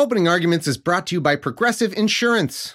Opening Arguments is brought to you by Progressive Insurance.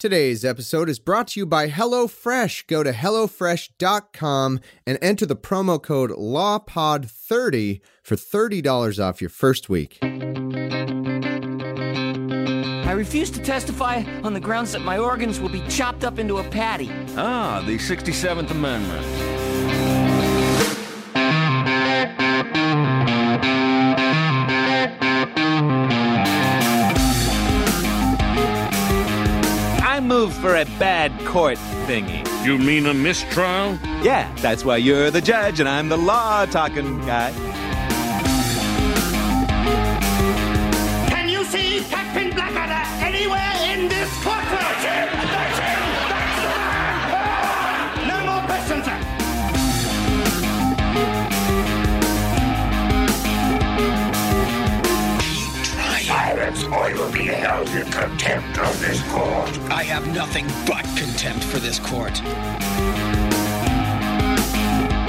Today's episode is brought to you by HelloFresh. Go to HelloFresh.com and enter the promo code LAWPOD30 for $30 off your first week. I refuse to testify on the grounds that my organs will be chopped up into a patty. Ah, the 67th Amendment. Move for a bad court thingy. You mean a mistrial? Yeah, that's why you're the judge and I'm the law talking guy. Can you see Captain Blackadder anywhere in this courtroom? That's him! That's him! That's the man! No more questions, sir. Silence, or you'll be held in contempt of this court. I have nothing but contempt for this court.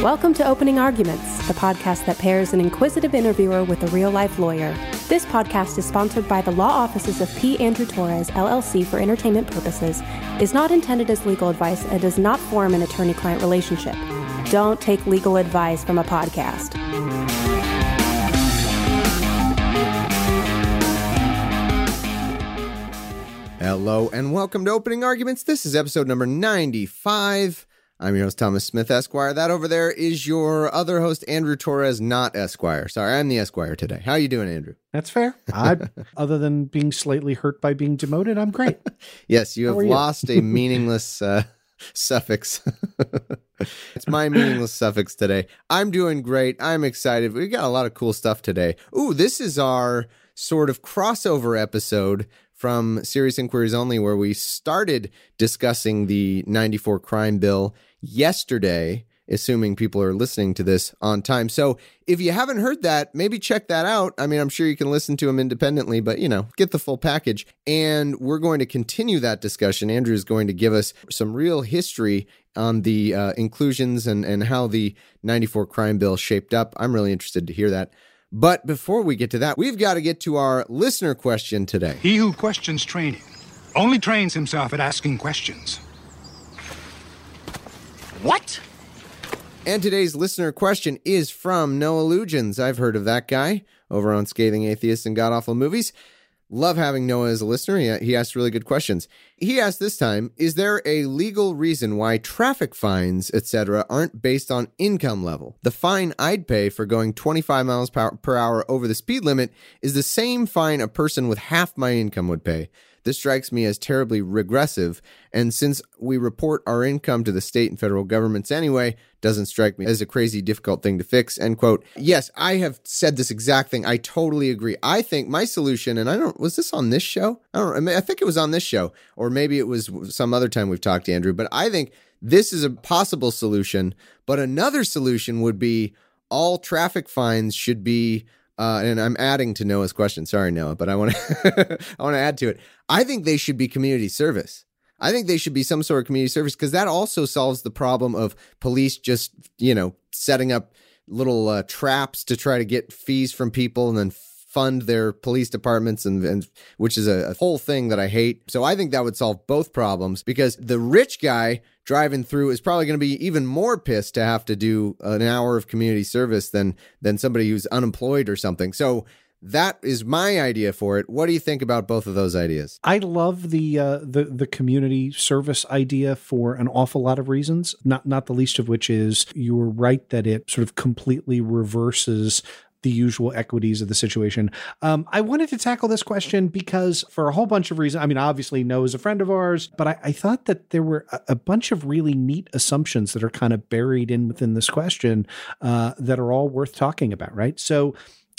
Welcome to Opening Arguments, the podcast that pairs an inquisitive interviewer with a real life lawyer. This podcast is sponsored by the law offices of P. Andrew Torres, LLC, for entertainment purposes, is not intended as legal advice, and does not form an attorney client relationship. Don't take legal advice from a podcast. Hello and welcome to Opening Arguments. This is episode number 95. I'm your host, Thomas Smith, Esquire. That over there is your other host, Andrew Torres, not Esquire. Sorry, I'm the Esquire today. How are you doing, Andrew? That's fair. I, other than being slightly hurt by being demoted, I'm great. Yes, you have are you? lost a meaningless uh, suffix. it's my meaningless suffix today. I'm doing great. I'm excited. We got a lot of cool stuff today. Ooh, this is our sort of crossover episode from Serious Inquiries Only, where we started discussing the 94 crime bill yesterday, assuming people are listening to this on time. So if you haven't heard that, maybe check that out. I mean, I'm sure you can listen to them independently, but you know, get the full package. And we're going to continue that discussion. Andrew is going to give us some real history on the uh, inclusions and, and how the 94 crime bill shaped up. I'm really interested to hear that. But before we get to that, we've got to get to our listener question today. He who questions training only trains himself at asking questions. What? And today's listener question is from Noah Lugeons. I've heard of that guy over on Scathing Atheists and God Awful Movies. Love having Noah as a listener. He, he asks really good questions. He asked this time Is there a legal reason why traffic fines, etc., aren't based on income level? The fine I'd pay for going 25 miles per hour over the speed limit is the same fine a person with half my income would pay. This strikes me as terribly regressive, and since we report our income to the state and federal governments anyway, doesn't strike me as a crazy difficult thing to fix. End quote. Yes, I have said this exact thing. I totally agree. I think my solution, and I don't was this on this show? I don't. I, mean, I think it was on this show, or maybe it was some other time we've talked to Andrew. But I think this is a possible solution. But another solution would be all traffic fines should be uh, and I'm adding to Noah's question. Sorry, Noah, but I want to I want to add to it. I think they should be community service. I think they should be some sort of community service because that also solves the problem of police just you know setting up little uh, traps to try to get fees from people and then fund their police departments and, and which is a, a whole thing that I hate. So I think that would solve both problems because the rich guy driving through is probably going to be even more pissed to have to do an hour of community service than than somebody who's unemployed or something. So that is my idea for it. What do you think about both of those ideas? I love the uh, the the community service idea for an awful lot of reasons. Not not the least of which is you were right that it sort of completely reverses the usual equities of the situation. Um, I wanted to tackle this question because, for a whole bunch of reasons, I mean, obviously, Noah is a friend of ours, but I, I thought that there were a, a, bunch of really neat assumptions that are kind of buried in within this question uh, that are all worth talking about, right? So,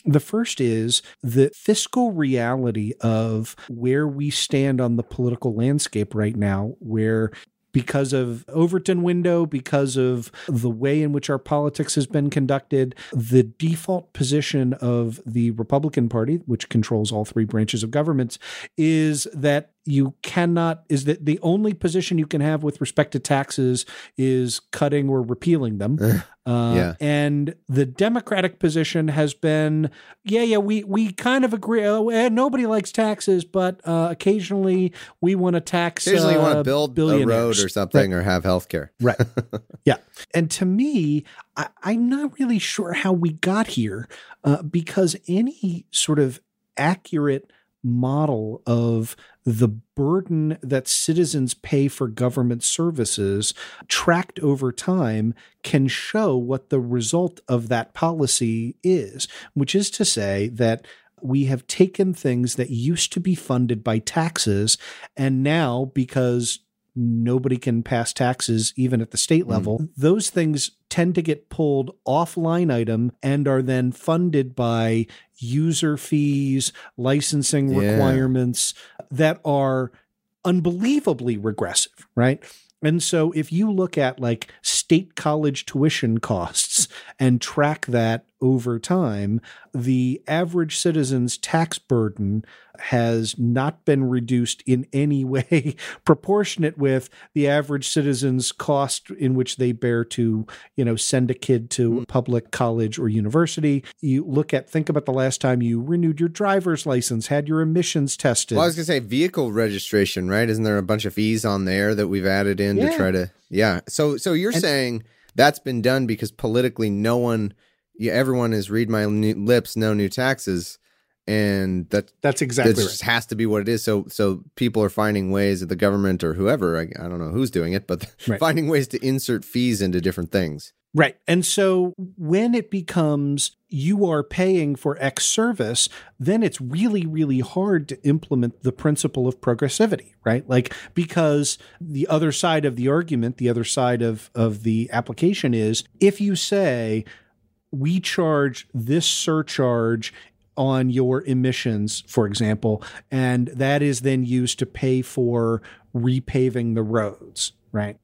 The first is the fiscal reality of where we stand on the political landscape right now, where because of Overton window, because of the way in which our politics has been conducted, the default position of the Republican Party, which controls all three branches of government, is that you cannot is that the only position you can have with respect to taxes is cutting or repealing them uh, Yeah. and the democratic position has been yeah yeah we we kind of agree uh, eh, nobody likes taxes but uh, occasionally we want to tax Occasionally, you want uh, to build a road or something, or have health care. Right. yeah. And to me, I, I'm not really sure how we got here uh, because any sort of accurate model of the burden that citizens pay for government services tracked over time can show what the result of that policy is, which is to say that we have taken things that used to be funded by taxes and now because nobody can pass taxes even at the state mm. level. Those things tend to get pulled off line item and are then funded by user fees licensing Yeah. requirements that are unbelievably regressive right? And so if you look at like state college tuition costs and track that over time, the average citizen's tax burden has not been reduced in any way proportionate with the average citizen's cost in which they bear to, you know, send a kid to mm-hmm. public college or university. You look at think about the last time you renewed your driver's license, had your emissions tested. Well, I was gonna say vehicle registration, right? Isn't there a bunch of fees on there that we've added in to try to? Yeah. So, so you're saying that's been done because politically, no one, yeah, everyone is read my new lips, no new taxes, and that That's exactly that right. has to be what it is. So, so people are finding ways that the government or whoever, I, I don't know who's doing it, but Right. finding ways to insert fees into different things. Right. And so when it becomes you are paying for X service, then it's really, really hard to implement the principle of progressivity, right? Like, because the other side of the argument, the other side of, of the application is if you say, we charge this surcharge on your emissions, for example, and that is then used to pay for repaving the roads, right?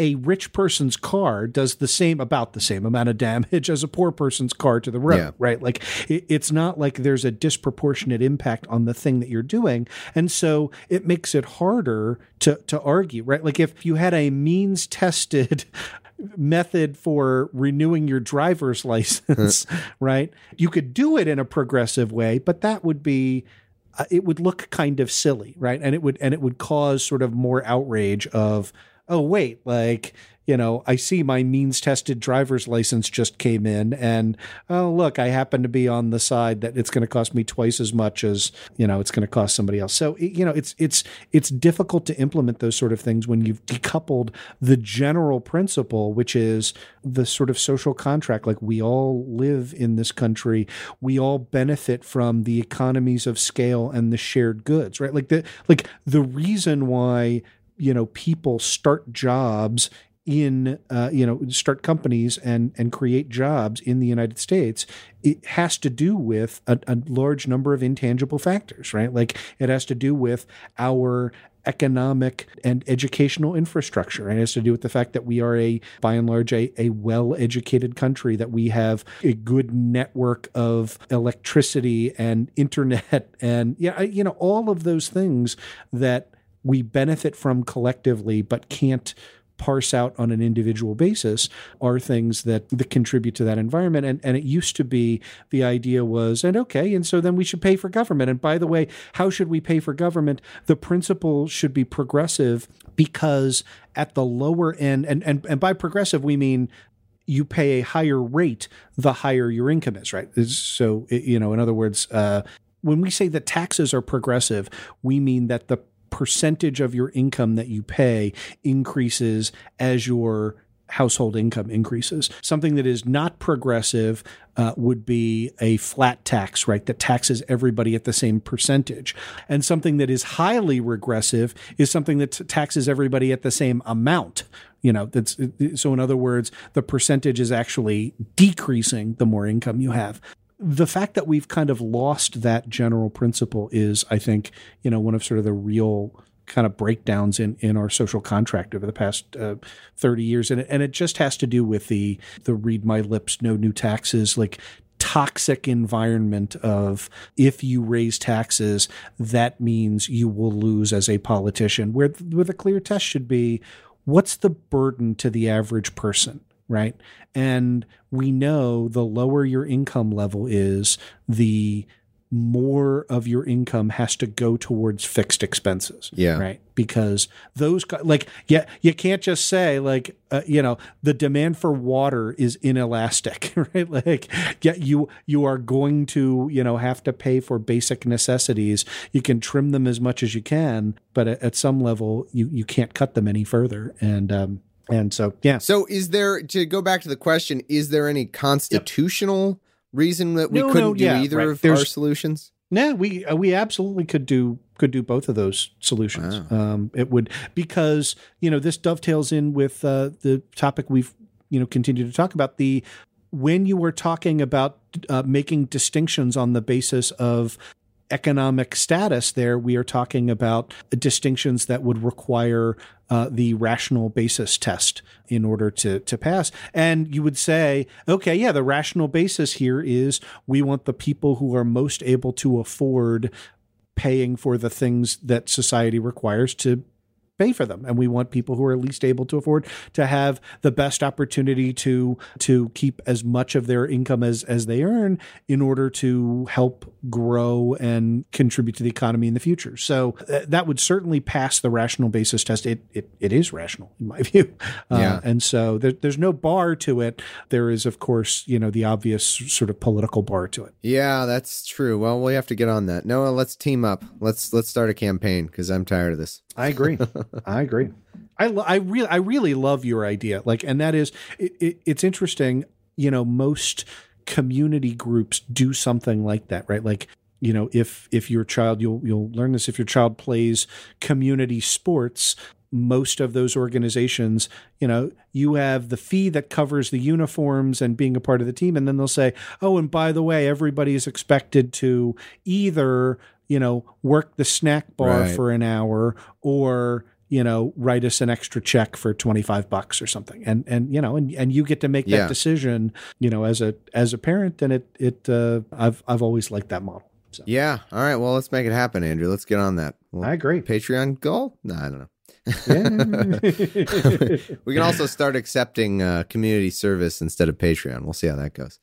a rich person's car does the same about the same amount of damage as a poor person's car to the road Yeah. right like it, it's not like there's a disproportionate impact on the thing that you're doing and so it makes it harder to to argue right like if you had a means tested method for renewing your driver's license right you could do it in a progressive way but that would be uh, it would look kind of silly, right? And it would and it would cause sort of more outrage of, oh wait, like you know, I see my means tested driver's license just came in, and oh look, I happen to be on the side that it's going to cost me twice as much as you know it's going to cost somebody else. So you know, it's it's it's difficult to implement those sort of things when you've decoupled the general principle, which is the sort of social contract. Like we all live in this country, we all benefit from the economies of scale and the shared goods, right? Like the like the reason why you know people start jobs in uh, you know start companies and and create jobs in the United States it has to do with a, a large number of intangible factors right like it has to do with our economic and educational infrastructure. And it has to do with the fact that we are a, by and large, a, a well educated country, that we have a good network of electricity and internet and, yeah, you know, all of those things that we benefit from collectively, but can't parse out on an individual basis are things that, that contribute to that environment. And, and it used to be the idea was, and okay, and so then we should pay for government. And by the way, how should we pay for government? The principle should be progressive because at the lower end, and, and, and by progressive, we mean you pay a higher rate the higher your income is, right? So, you know, in other words, uh, when we say that taxes are progressive, we mean that the percentage of your income that you pay increases as your household income increases. Something that is not progressive uh, would be a flat tax, right? That taxes everybody at the same percentage. And something that is highly regressive is something that t- taxes everybody at the same amount. You know, that's so in other words, the percentage is actually decreasing the more income you have. The fact that we've kind of lost that general principle is, I think, you know, one of sort of the real kind of breakdowns in, in our social contract over the past uh, 30 years. And it, and it just has to do with the, the read my lips, no new taxes, like toxic environment of if you raise taxes, that means you will lose as a politician, where, where the clear test should be what's the burden to the average person? Right. And we know the lower your income level is, the more of your income has to go towards fixed expenses. Yeah. Right. Because those, like, yeah, you can't just say, like, uh, you know, the demand for water is inelastic, right? Like, yeah, you, you are going to, you know, have to pay for basic necessities. You can trim them as much as you can, but at, at some level, you, you can't cut them any further. And, um, and so, yeah. So, is there to go back to the question? Is there any constitutional yep. reason that we no, couldn't no, do yeah, either right. of There's, our solutions? No, we uh, we absolutely could do could do both of those solutions. Wow. Um, it would because you know this dovetails in with uh, the topic we've you know continued to talk about the when you were talking about uh, making distinctions on the basis of economic status there we are talking about distinctions that would require uh, the rational basis test in order to to pass. And you would say okay yeah the rational basis here is we want the people who are most able to afford paying for the things that society requires to pay for them and we want people who are least able to afford to have the best opportunity to to keep as much of their income as as they earn in order to help grow and contribute to the economy in the future so uh, that would certainly pass the rational basis test it it, it is rational in my view uh, Yeah. and so there, there's no bar to it there is of course you know the obvious sort of political bar to it Yeah, that's true. Well, we have to get on that. Noah, let's team up. Let's let's start a campaign because I'm tired of this. I agree. I agree. I lo- I really I really love your idea. Like, and that is it, it, it's interesting. You know, most community groups do something like that, right? Like, you know, if if your child you'll you'll learn this if your child plays community sports. Most of those organizations, you know, you have the fee that covers the uniforms and being a part of the team, and then they'll say, "Oh, and by the way, everybody is expected to either, you know, work the snack bar Right. for an hour or you know write us an extra check for 25 bucks or something and and you know and, and you get to make that Yeah. decision you know as a as a parent and it it uh, i've i've always liked that model so Yeah. All right. Well, let's make it happen, Andrew. Let's get on that. Well, i agree Patreon goal? No, I don't know. Yeah. we can also start accepting uh, community service instead of Patreon. We'll see how that goes.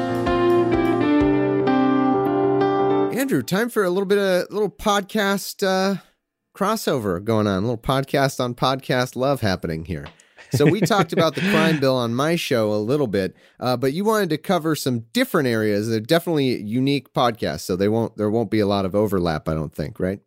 Andrew, time for a little bit of a little podcast uh, crossover going on. A little podcast on podcast love happening here. So we talked about the crime bill on my show a little bit, uh, but you wanted to cover some different areas. They're definitely unique podcasts, so they won't there won't be a lot of overlap. I don't think, right?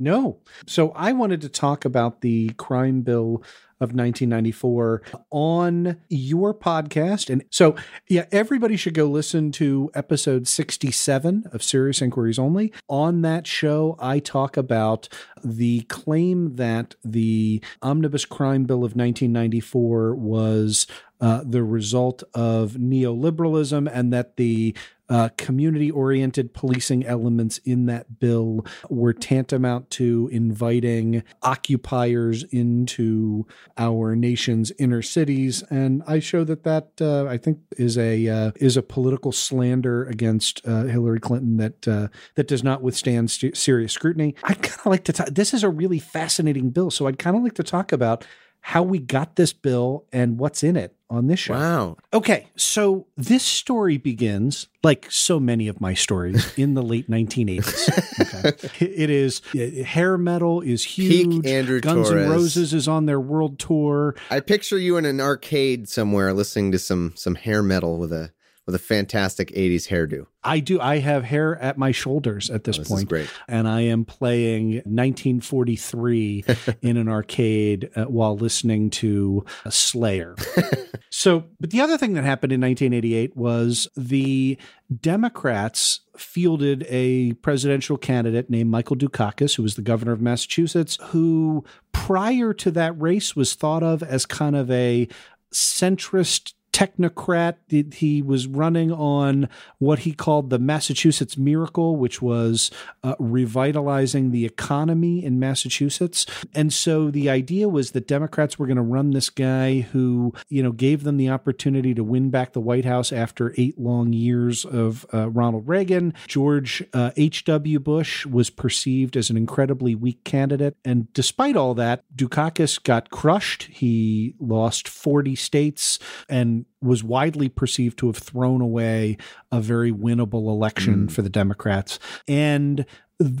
No. So I wanted to talk about the crime bill of 1994 on your podcast. And so, yeah, everybody should go listen to episode 67 of Serious Inquiries Only. On that show, I talk about the claim that the Omnibus Crime Bill of 1994 was uh, the result of neoliberalism and that the uh, community oriented policing elements in that bill were tantamount to inviting occupiers into our nation's inner cities. And i show that that uh, i think is a uh, is a political slander against uh, hillary clinton that uh, that does not withstand st- serious scrutiny. I'd kind of like to talk this is a really fascinating bill so i'd kind of like to talk about how we got this bill and what's in it on this show. Wow. Okay, so this story begins, like so many of my stories, in the late 1980s. Okay. It is uh, hair metal is huge. Peak Andrew Guns Torres. N' Roses is on their world tour. I picture you in an arcade somewhere listening to some some hair metal with a with a fantastic 80s hairdo. I do. I have hair at my shoulders at this Oh, this point, great. and I am playing 1943 in an arcade uh, while listening to Slayer. so, but the other thing that happened in 1988 was the Democrats fielded a presidential candidate named Michael Dukakis, who was the governor of Massachusetts, who prior to that race was thought of as kind of a centrist technocrat. He was running on what he called the Massachusetts Miracle, which was uh, revitalizing the economy in Massachusetts. And so the idea was that Democrats were going to run this guy who, you know, gave them the opportunity to win back the White House after eight long years of uh, Ronald Reagan. George H.W. Bush was perceived as an incredibly weak candidate. And despite all that, Dukakis got crushed. He lost 40 states and was widely perceived to have thrown away a very winnable election Mm. for the Democrats. And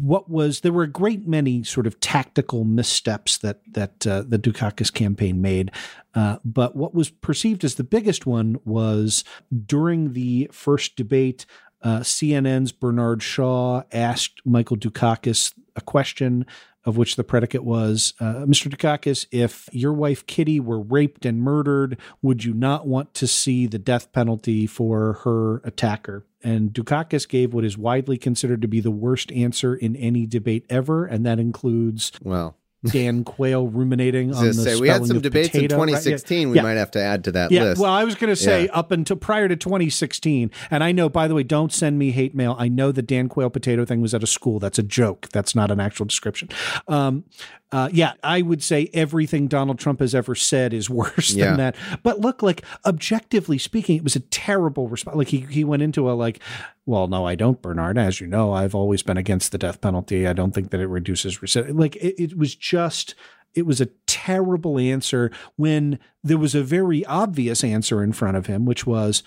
what was there were a great many sort of tactical missteps that that uh, the Dukakis campaign made, uh, but what was perceived as the biggest one was during the first debate. Uh, CNN's Bernard Shaw asked Michael Dukakis a question of which the predicate was uh, Mr. Dukakis, if your wife Kitty were raped and murdered, would you not want to see the death penalty for her attacker? And Dukakis gave what is widely considered to be the worst answer in any debate ever, and that includes well. Dan Quayle ruminating on the say, we had some debates in potato, right? Yeah. 2016. We Yeah. might have to add to that Yeah, list. well, I was going to say Yeah. up until prior to 2016, and I know, by the way, don't send me hate mail. I know the Dan Quayle potato thing was at a school. That's a joke. That's not an actual description. Um, uh, yeah, I would say everything Donald Trump has ever said is worse Yeah. than that. But look, like objectively speaking, it was a terrible response. Like he he went into a like, well, no, I don't, Bernard. As you know, I've always been against the death penalty. I don't think that it reduces recidivism. Like it, it was just it was a terrible answer when there was a very obvious answer in front of him, which was,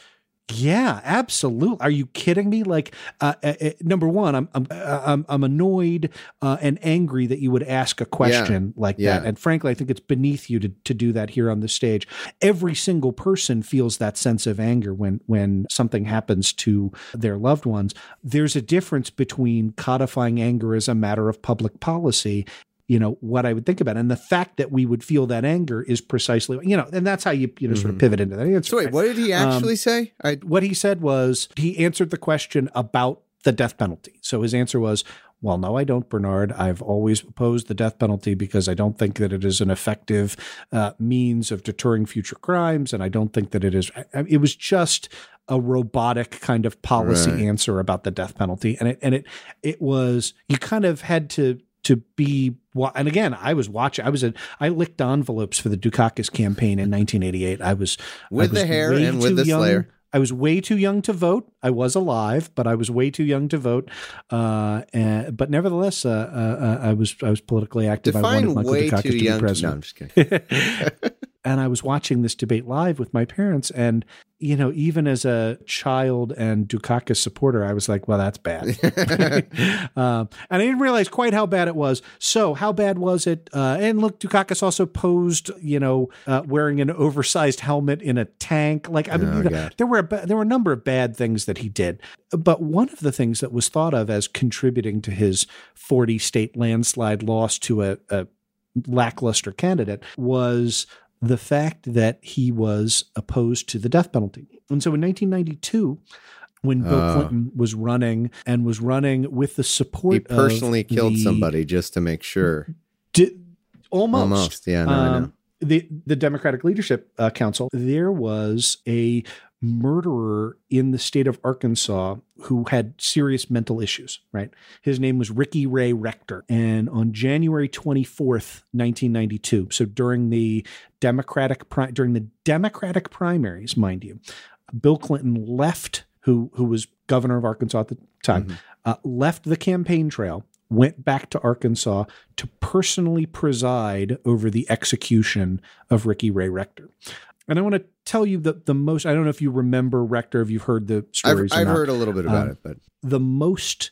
yeah, absolutely. Are you kidding me? Like, uh, uh, uh, number one, I'm I'm uh, I'm, I'm annoyed uh, and angry that you would ask a question like Yeah. that. And frankly, I think it's beneath you to to do that here on the stage. Every single person feels that sense of anger when when something happens to their loved ones. There's a difference between codifying anger as a matter of public policy you know what I would think about, and the fact that we would feel that anger is precisely you know, and that's how you you know sort of pivot into that. Mm-hmm. so wait, what did he Um, actually say? I what he said was he answered the question about the death penalty. So his answer was, well, no, I don't, Bernard. I've always opposed the death penalty because I don't think that it is an effective uh, means of deterring future crimes. And I don't think that it is. It was just a robotic kind of policy Right. answer about the death penalty. And it, and it, it was, you kind of had to, to be and again I was watching I was a I licked envelopes for the Dukakis campaign in 1988 I was I With the hair and with the young. Slayer. I was way too young to vote. I was alive, but I was way too young to vote. Uh, and, but nevertheless, uh, uh, uh, I was I was politically active. I define wanted Michael way Dukakis too to be young. To, no, president I'm just kidding. and I was watching this debate live with my parents. And, you know, even as a child and Dukakis supporter, I was like, well, that's bad. um, and I didn't realize quite how bad it was. So, how bad was it? Uh, and look, Dukakis also posed, you know, uh, wearing an oversized helmet in a tank. Like, I mean, Oh, you know, there were ba- there were a number of bad things that he did. But one of the things that was thought of as contributing to his 40 state landslide loss to a, a lackluster candidate was the fact that he was opposed to the death penalty. And so in 1992, when Bill Oh. Clinton was running and was running with the support he personally killed the- somebody just to make sure. Di- almost. Almost, yeah, no, I know. Um, The the Democratic Leadership uh, Council. There was a murderer in the state of Arkansas who had serious mental issues. Right. His name was Ricky Ray Rector, and on January twenty fourth, nineteen ninety two. So during the Democratic pri- during the Democratic primaries, mind you, Bill Clinton left. Who who was governor of Arkansas at the time? Uh, left the campaign trail went back to Arkansas to personally preside over the execution of Ricky Ray Rector. And I want to tell you the, the most, I don't know if you remember Rector, if you've heard the I've, stories. or I've not. heard a little bit about Um, it, but The most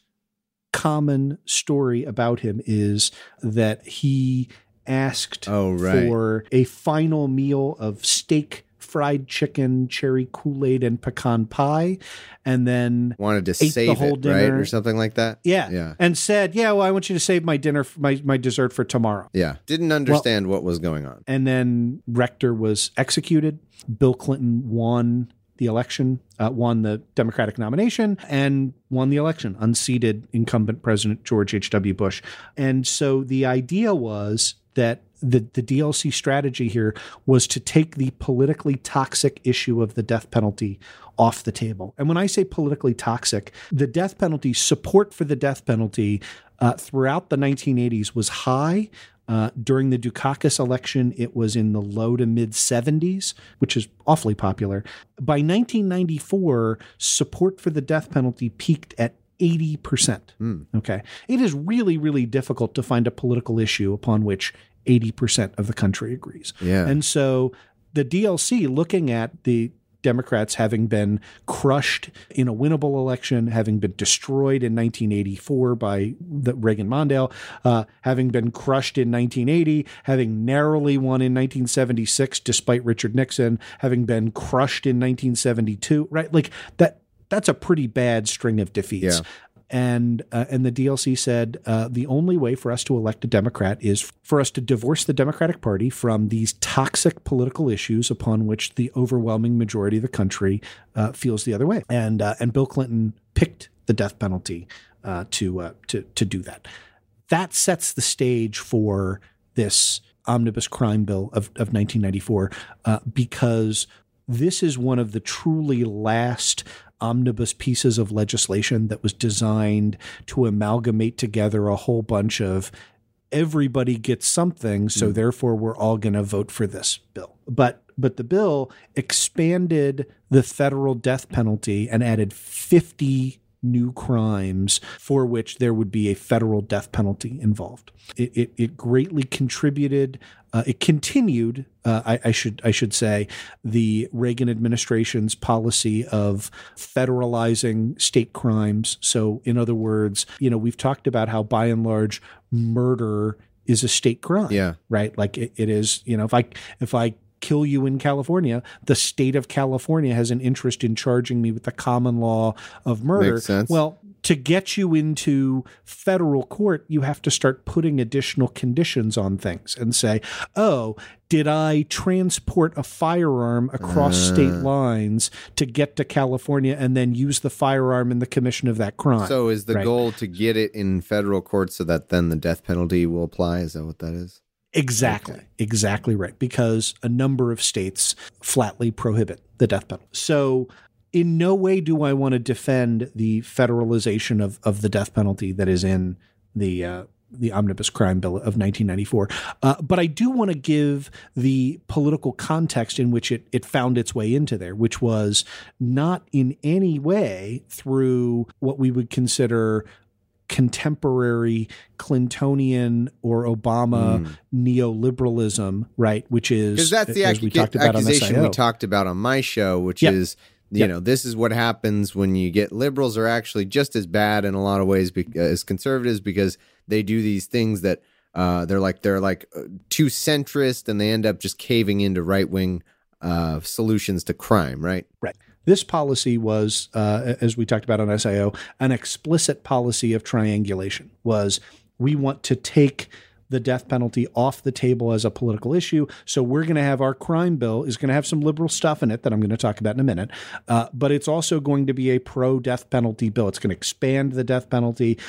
common story about him is that he asked Oh, right. for a final meal of steak, fried chicken, cherry Kool Aid, and pecan pie, and then wanted to ate the save whole it, right, dinner. or something like that. yeah, yeah, and said, "Yeah, well, I want you to save my dinner, my my dessert for tomorrow." yeah. Didn't understand what was going on. And then Rector was executed. Bill Clinton won the election, uh, won the Democratic nomination, and won the election, unseated incumbent President George H.W. Bush. And so the idea was that the the DLC strategy here was to take the politically toxic issue of the death penalty off the table. And when I say politically toxic, the death penalty support for the death penalty uh, throughout the 1980s was high. Uh, during the Dukakis election, it was in the low to mid 70s, which is awfully popular. By 1994, support for the death penalty peaked at 80%. Okay. It is really, really difficult to find a political issue upon which 80% of the country agrees. Yeah. And so the DLC, looking at the Democrats having been crushed in a winnable election, having been destroyed in 1984 by the Reagan Mondale, uh, having been crushed in 1980, having narrowly won in 1976 despite Richard Nixon, having been crushed in 1972, right? Like that. That's a pretty bad string of defeats. Yeah. And uh, and the DLC said uh, the only way for us to elect a Democrat is for us to divorce the Democratic Party from these toxic political issues upon which the overwhelming majority of the country uh, feels the other way. And uh, and Bill Clinton picked the death penalty uh, to uh, to to do that. That sets the stage for this omnibus crime bill of, of 1994 uh, because this is one of the truly last omnibus pieces of legislation that was designed to amalgamate together a whole bunch of everybody gets something so mm. therefore we're all going to vote for this bill. But but the bill expanded the federal death penalty and added 50 new crimes for which there would be a federal death penalty involved. It, it, it greatly contributed. Uh, it continued. Uh, I, I should I should say the Reagan administration's policy of federalizing state crimes. So, in other words, you know, we've talked about how by and large murder is a state crime. Yeah. Right. Like it, it is. You know, if I if I kill you in California, the state of California has an interest in charging me with the common law of murder. Well, to get you into federal court, you have to start putting additional conditions on things and say, oh, did I transport a firearm across ah. state lines to get to California and then use the firearm in the commission of that crime? So is the Right. goal to get it in federal court so that then the death penalty will apply? Is that what that is? Exactly. Exactly right. Because a number of states flatly prohibit the death penalty. So, in no way do I want to defend the federalization of, of the death penalty that is in the uh, the omnibus crime bill of 1994. Uh, but I do want to give the political context in which it, it found its way into there, which was not in any way through what we would consider contemporary Clintonian or Obama neoliberalism, right? Which is Because that's the as ac- we talked about on accusation we talked about on my show, which Yep. is you Yep. know this is what happens when you get liberals are actually just as bad in a lot of ways be- as conservatives because they do these things that uh, they're like they're like uh, too centrist and they end up just caving into right wing uh, solutions to crime, right? Right. This policy was, uh, as we talked about on SIO, an explicit policy of triangulation. Was we want to take the death penalty off the table as a political issue. So we're going to have our crime bill is going to have some liberal stuff in it that I'm going to talk about in a minute, uh, but it's also going to be a pro death penalty bill. It's going to expand the death penalty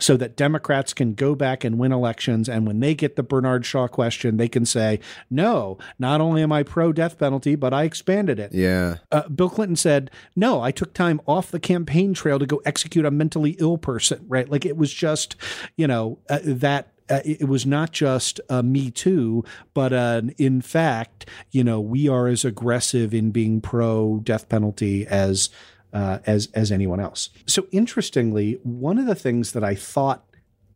so that Democrats can go back and win elections. And when they get the Bernard Shaw question, they can say, no, not only am I pro death penalty, but I expanded it. Yeah. Uh, Bill Clinton said, no, I took time off the campaign trail to go execute a mentally ill person, right? Like it was just, you know, uh, that. Uh, it was not just uh, Me Too, but uh, in fact, you know, we are as aggressive in being pro death penalty as uh, as as anyone else. So interestingly, one of the things that I thought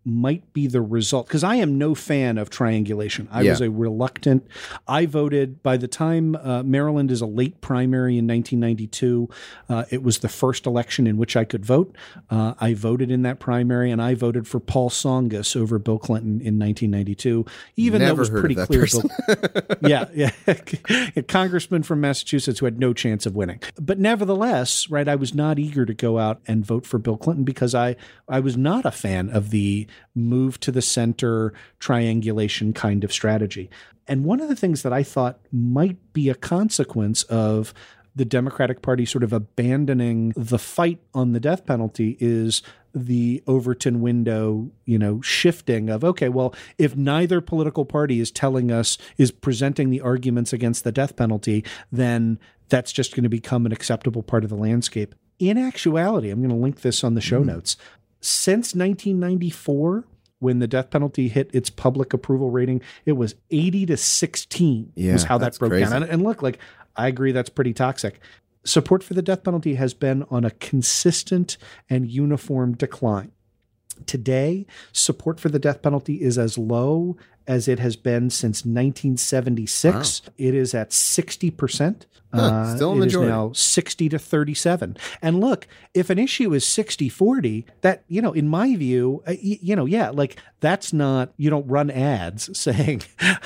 might be the result because I am no fan of triangulation. I Yeah. was a reluctant. I voted by the time uh, Maryland is a late primary in 1992. Uh, it was the first election in which I could vote. Uh, I voted in that primary, and I voted for Paul Tsongas over Bill Clinton in 1992. Even though it was pretty clear. Bill, yeah, yeah. a congressman from Massachusetts who had no chance of winning. But nevertheless, right, I was not eager to go out and vote for Bill Clinton because I I was not a fan of the move to the center triangulation kind of strategy. And one of the things that I thought might be a consequence of the Democratic Party sort of abandoning the fight on the death penalty is the Overton window, you know, shifting of okay, well, if neither political party is telling us is presenting the arguments against the death penalty, then that's just going to become an acceptable part of the landscape. In actuality, I'm going to link this on the show mm-hmm. notes. Since 1994, when the death penalty hit its public approval rating, it was 80 to 16 Yeah, was how that broke crazy. down. And, and look, like I agree that's pretty toxic. Support for the death penalty has been on a consistent and uniform decline. Today, support for the death penalty is as low as it has been since 1976. It is at 60%. Huh, still it is majority. now 60 to 37. And look, if an issue is 60 40, that, you know, in my view, uh, y- you know, yeah, like that's not, you don't run ads saying,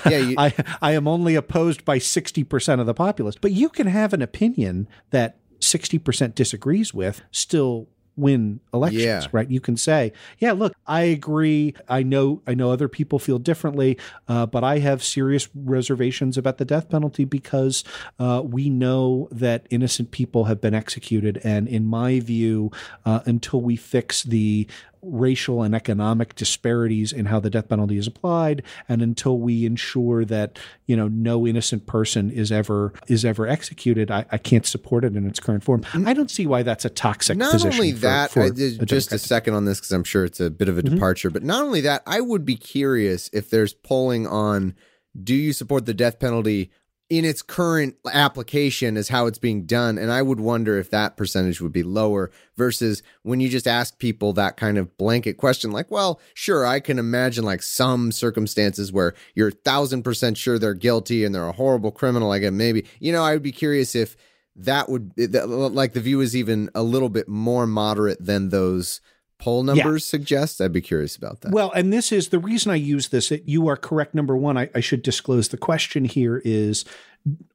Yeah, you- I, I am only opposed by 60% of the populace. But you can have an opinion that 60% disagrees with, still win elections, Yeah. right? You can say, yeah, look, I agree. I know, I know other people feel differently, uh, but I have serious reservations about the death penalty because uh, we know that innocent people have been executed. And in my view, uh, until we fix the racial and economic disparities in how the death penalty is applied and until we ensure that you know no innocent person is ever is ever executed i, I can't support it in its current form i don't see why that's a toxic not only for- that for I a just a Democrat. second on this because i'm sure it's a bit of a Mm-hmm. departure but not only that i would be curious if there's polling on do you support the death penalty in its current application as how it's being done and i would wonder if that percentage would be lower versus when you just ask people that kind of blanket question like well sure i can imagine like some circumstances where you're thousand percent sure they're guilty and they're a horrible criminal like maybe. You know i would be curious if that would like the view is even a little bit more moderate than those poll numbers suggest i'd be curious about that Well, and this is the reason I use this. It, you are correct. Number one, I, I should disclose the question here is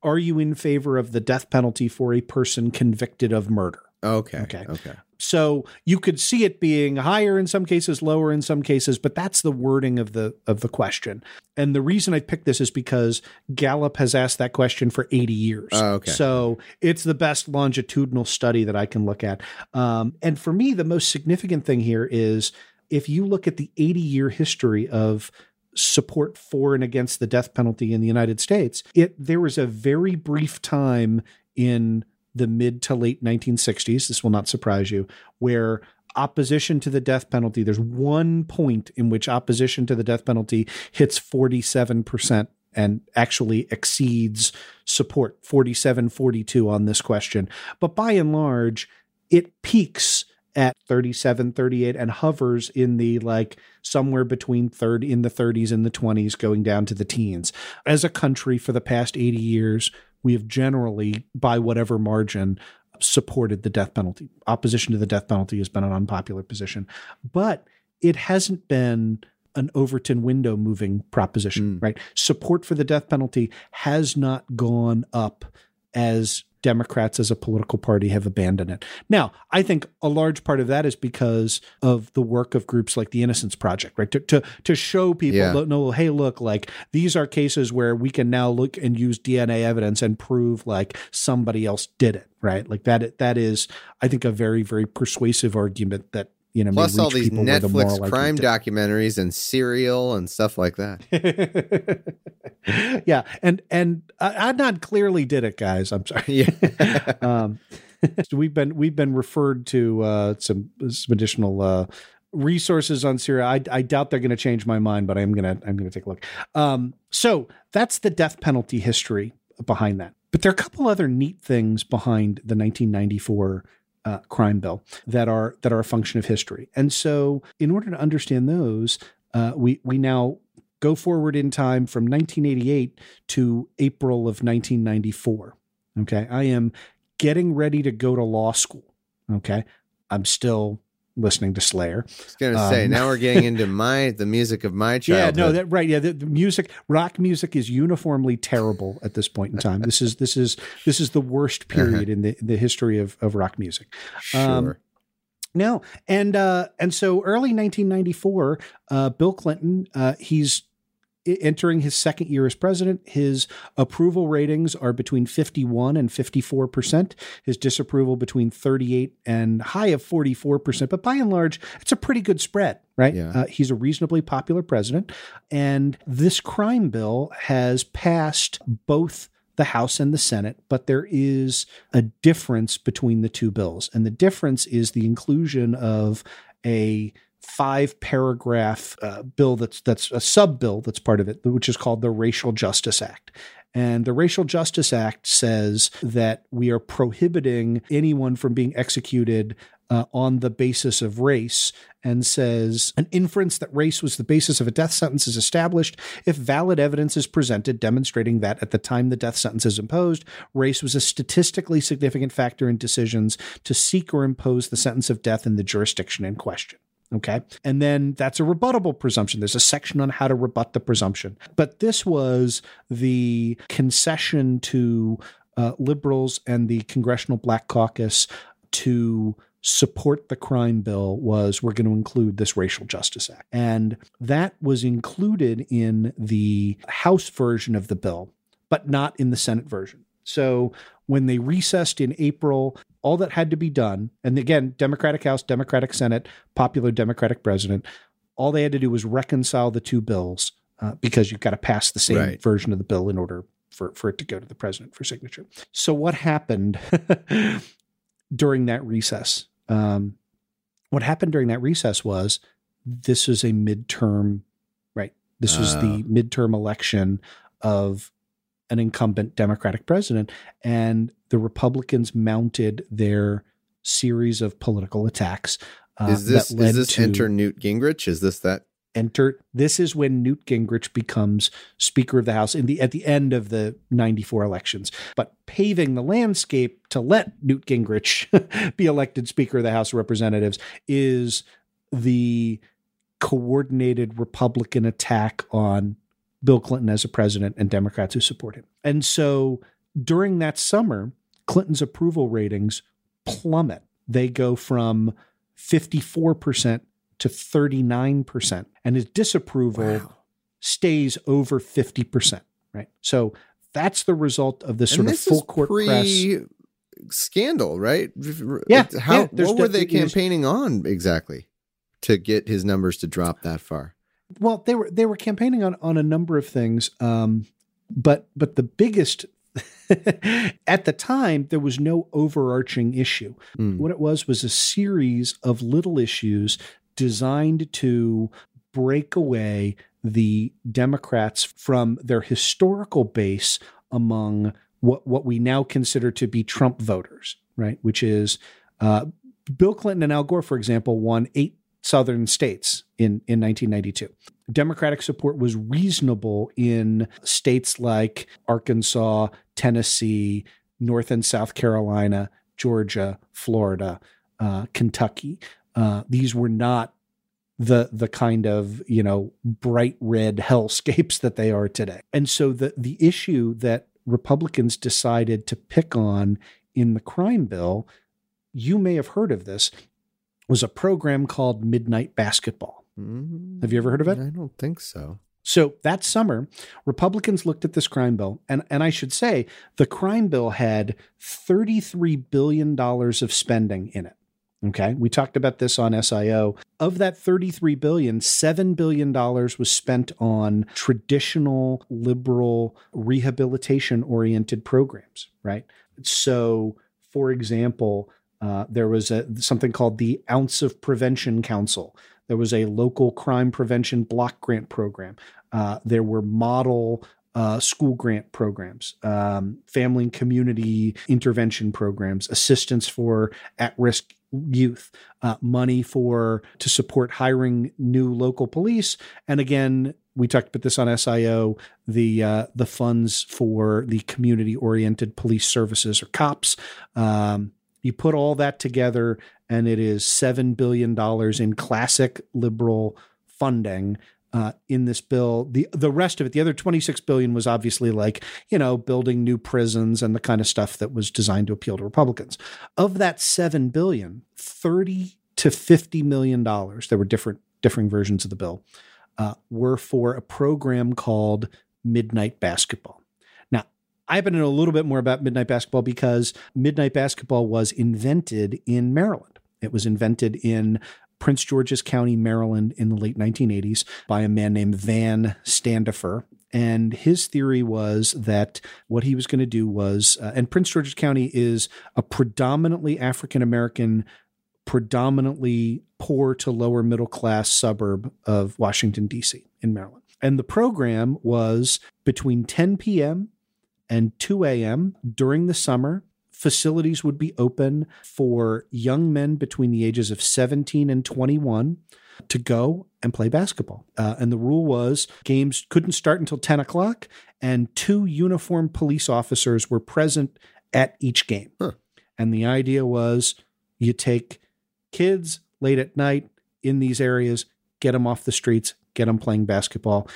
Are you in favor of the death penalty for a person convicted of murder? okay Okay. okay So you could see it being higher in some cases, lower in some cases, but that's the wording of the of the question. And the reason I picked this is because Gallup has asked that question for 80 years. Oh, okay. So it's the best longitudinal study that I can look at. Um, and for me, the most significant thing here is if you look at the 80 year history of support for and against the death penalty in the United States, it there was a very brief time in the mid to late 1960s, this will not surprise you, where opposition to the death penalty, there's one point in which opposition to the death penalty hits 47% and actually exceeds support 47 42 on this question. But by and large, it peaks at 37 38 and hovers in the like somewhere between third in the 30s and the 20s going down to the teens as a country for the past 80 years we have generally by whatever margin supported the death penalty opposition to the death penalty has been an unpopular position but it hasn't been an Overton window moving proposition, hmm. right? Support for the death penalty has not gone up as Democrats as a political party have abandoned it. Now, I think a large part of that is because of the work of groups like the Innocence Project, right? To to, to show people, Yeah. no, hey, look, like these are cases where we can now look and use DNA evidence and prove like somebody else did it, right? Like that. That is, I think, a very very persuasive argument that you know plus all these the netflix crime didn't. documentaries and serial and stuff like that yeah, and and I, Adnan clearly did it, guys. I'm sorry. Yeah. um, so we've been we've been referred to uh, some some additional uh, resources on Serial. I, I doubt they're going to change my mind, but I'm gonna I'm gonna take a look. Um, so that's the death penalty history behind that. But there are a couple other neat things behind the 1994 uh, crime bill that are that are a function of history. And so, in order to understand those, uh, we we now go forward in time from 1988 to April of 1994. Okay, I am getting ready to go to law school. Okay, I'm still listening to Slayer. I was gonna say Um, now we're getting into my the music of my childhood. Yeah, no, that right. Yeah, the, the music, rock music, is uniformly terrible at this point in time. This is this is this is the worst period in the the history of of rock music. sure. Um, No, and uh, and so early 1994, uh, Bill Clinton, uh, he's entering his second year as president, his approval ratings are between 51 and 54%, his disapproval between 38 and high of 44%. But by and large, it's a pretty good spread, right? Yeah. Uh, he's a reasonably popular president. And this crime bill has passed both the House and the Senate, but there is a difference between the two bills. And the difference is the inclusion of a five paragraph uh, bill that's that's a sub bill that's part of it which is called the Racial Justice Act and the Racial Justice Act says that we are prohibiting anyone from being executed uh, on the basis of race and says an inference that race was the basis of a death sentence is established if valid evidence is presented demonstrating that at the time the death sentence is imposed, race was a statistically significant factor in decisions to seek or impose the sentence of death in the jurisdiction in question. Okay. And then that's a rebuttable presumption. There's a section on how to rebut the presumption. But this was the concession to uh, liberals and the Congressional Black Caucus to support the crime bill was we're going to include this racial justice act and that was included in the house version of the bill but not in the senate version so when they recessed in april all that had to be done and again democratic house democratic senate popular democratic president all they had to do was reconcile the two bills uh, because you've got to pass the same Right. version of the bill in order for, for it to go to the president for signature so what happened during that recess. Um, what happened during that recess was this was a midterm, right? This was the midterm election of an incumbent Democratic president, and the Republicans mounted their series of political attacks. uh, is this that led is this to enter Newt Gingrich? Is this that? enter this is when Newt Gingrich becomes speaker of the house in the at the end of the 94 elections but paving the landscape to let Newt Gingrich be elected speaker of the house of representatives is the coordinated republican attack on Bill Clinton as a president and Democrats who support him and so during that summer Clinton's approval ratings plummet they go from 54% to 39%. And his disapproval stays over 50%. Right. So that's the result of this sort of full court pre press. scandal, right? Yeah, How yeah, what were they campaigning on exactly to get his numbers to drop that far? Well, they were they were campaigning on on a number of things. Um, but but the biggest at the time there was no overarching issue. Hmm. What it was was a series of little issues designed to break away the Democrats from their historical base among what what we now consider to be Trump voters, right? Which is uh, Bill Clinton and Al Gore, for example, won eight southern states in, in 1992. Democratic support was reasonable in states like Arkansas, Tennessee, North and South Carolina, Georgia, Florida, uh, Kentucky. Uh, these were not the the kind of you know bright red hellscapes that they are today. And so the the issue that Republicans decided to pick on in the crime bill, you may have heard of this, was a program called Midnight Basketball. Mm, Have you ever heard of it? I don't think so. So that summer, Republicans looked at this crime bill, and, and I should say the crime bill had $33 billion of spending in it. Okay. We talked about this on SIO. Of that 33 billion, $7 billion was spent on traditional liberal rehabilitation oriented programs, right? So, for example, uh, there was a, something called the Ounce of Prevention Council. There was a local crime prevention block grant program. Uh, there were model uh, school grant programs, um, family and community intervention programs, assistance for at risk youth, uh, money for to support hiring new local police, and again, we talked about this on SIO, the uh, the funds for the community oriented police services or COPS. Um, you put all that together, and it is seven billion dollars in classic liberal funding uh, in this bill. The the rest of it, the other 26 billion was obviously like, you know, building new prisons and the kind of stuff that was designed to appeal to Republicans. Of that 7 billion, 30 to 50 million dollars, there were different differing versions of the bill, uh, were for a program called Midnight Basketball. I happen to know a little bit more about Midnight Basketball because Midnight Basketball was invented in Maryland. It was invented in Prince George's County, Maryland, in the late 1980s by a man named Van Standifer. And his theory was that what he was going to do was, uh, and Prince George's County is a predominantly African American, predominantly poor to lower middle class suburb of Washington, D.C., in Maryland. And the program was between 10 p.m. and 2 a.m. during the summer. Facilities would be open for young men between the ages of 17 and 21 to go and play basketball. Uh, and the rule was games couldn't start until 10 o'clock, and two uniformed police officers were present at each game. Huh. And the idea was you take kids late at night in these areas, get them off the streets, get them playing basketball.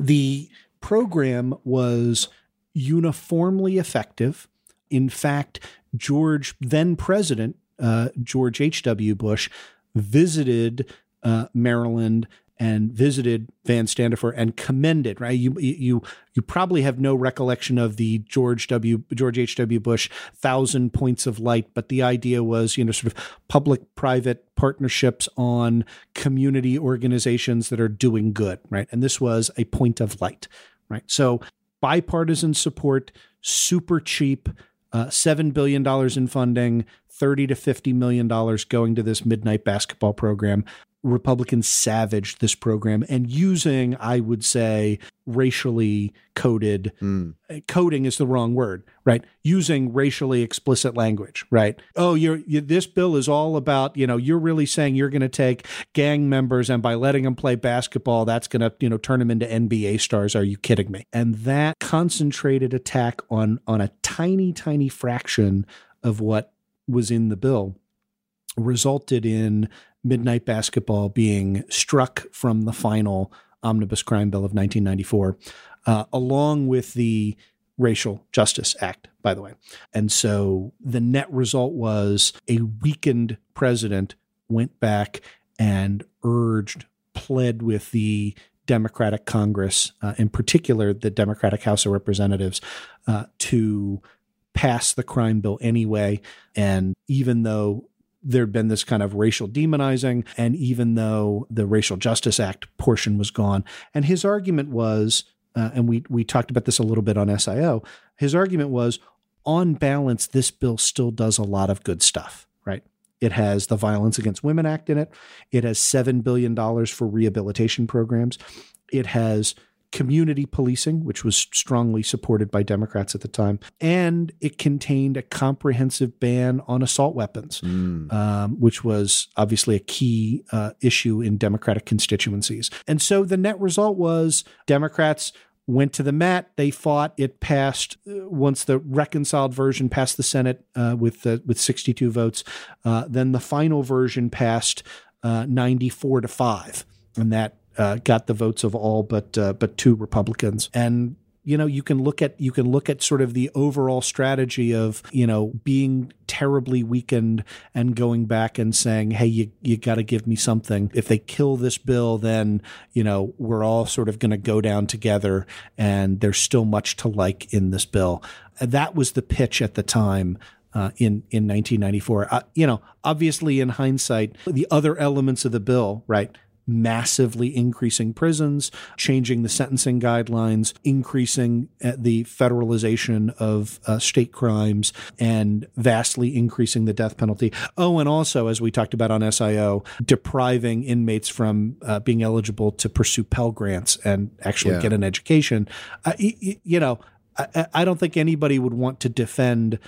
The program was uniformly effective. In fact, George, then president, uh, George H.W. Bush, visited uh, Maryland and visited Van Standifer and commended. Right, you you you probably have no recollection of the George W. George H. W. Bush thousand points of light, but the idea was you know sort of public private partnerships on community organizations that are doing good. Right, and this was a point of light. Right, so bipartisan support, super cheap. Uh, $7 billion in funding, 30 to $50 million going to this midnight basketball program. Republicans savaged this program and using, I would say, racially coded Mm. coding is the wrong word, right? Using racially explicit language, right? Oh, you're you, this bill is all about, you know, you're really saying you're going to take gang members and by letting them play basketball, that's going to, you know, turn them into NBA stars. Are you kidding me? And that concentrated attack on on a tiny tiny fraction of what was in the bill resulted in midnight basketball being struck from the final omnibus crime bill of 1994, uh, along with the Racial Justice Act, by the way. And so the net result was a weakened president went back and urged, pled with the Democratic Congress, uh, in particular the Democratic House of Representatives, uh, to pass the crime bill anyway. And even though there'd been this kind of racial demonizing, and even though the Racial Justice Act portion was gone, and his argument was, uh, and we we talked about this a little bit on SIO. His argument was, on balance, this bill still does a lot of good stuff, right? It has the Violence Against Women Act in it. It has $7 billion for rehabilitation programs. It has community policing, which was strongly supported by Democrats at the time. And it contained a comprehensive ban on assault weapons, Mm. um, which was obviously a key uh, issue in Democratic constituencies. And so the net result was Democrats went to the mat. They fought. It passed uh, once the reconciled version passed the Senate uh, with uh, with 62 votes. Uh, then the final version passed uh, 94 to five, and that uh, got the votes of all but uh, but two Republicans. And you know you can look at you can look at sort of the overall strategy of you know being terribly weakened and going back and saying hey you you got to give me something. If they kill this bill then you know we're all sort of going to go down together and there's still much to like in this bill. That was the pitch at the time uh, in in 1994 uh, you know obviously in hindsight the other elements of the bill right massively increasing prisons, changing the sentencing guidelines, increasing uh, the federalization of uh, state crimes, and vastly increasing the death penalty. Oh, and also, as we talked about on SIO, depriving inmates from uh, being eligible to pursue Pell Grants and actually Yeah. get an education. Uh, you know, I, I don't think anybody would want to defend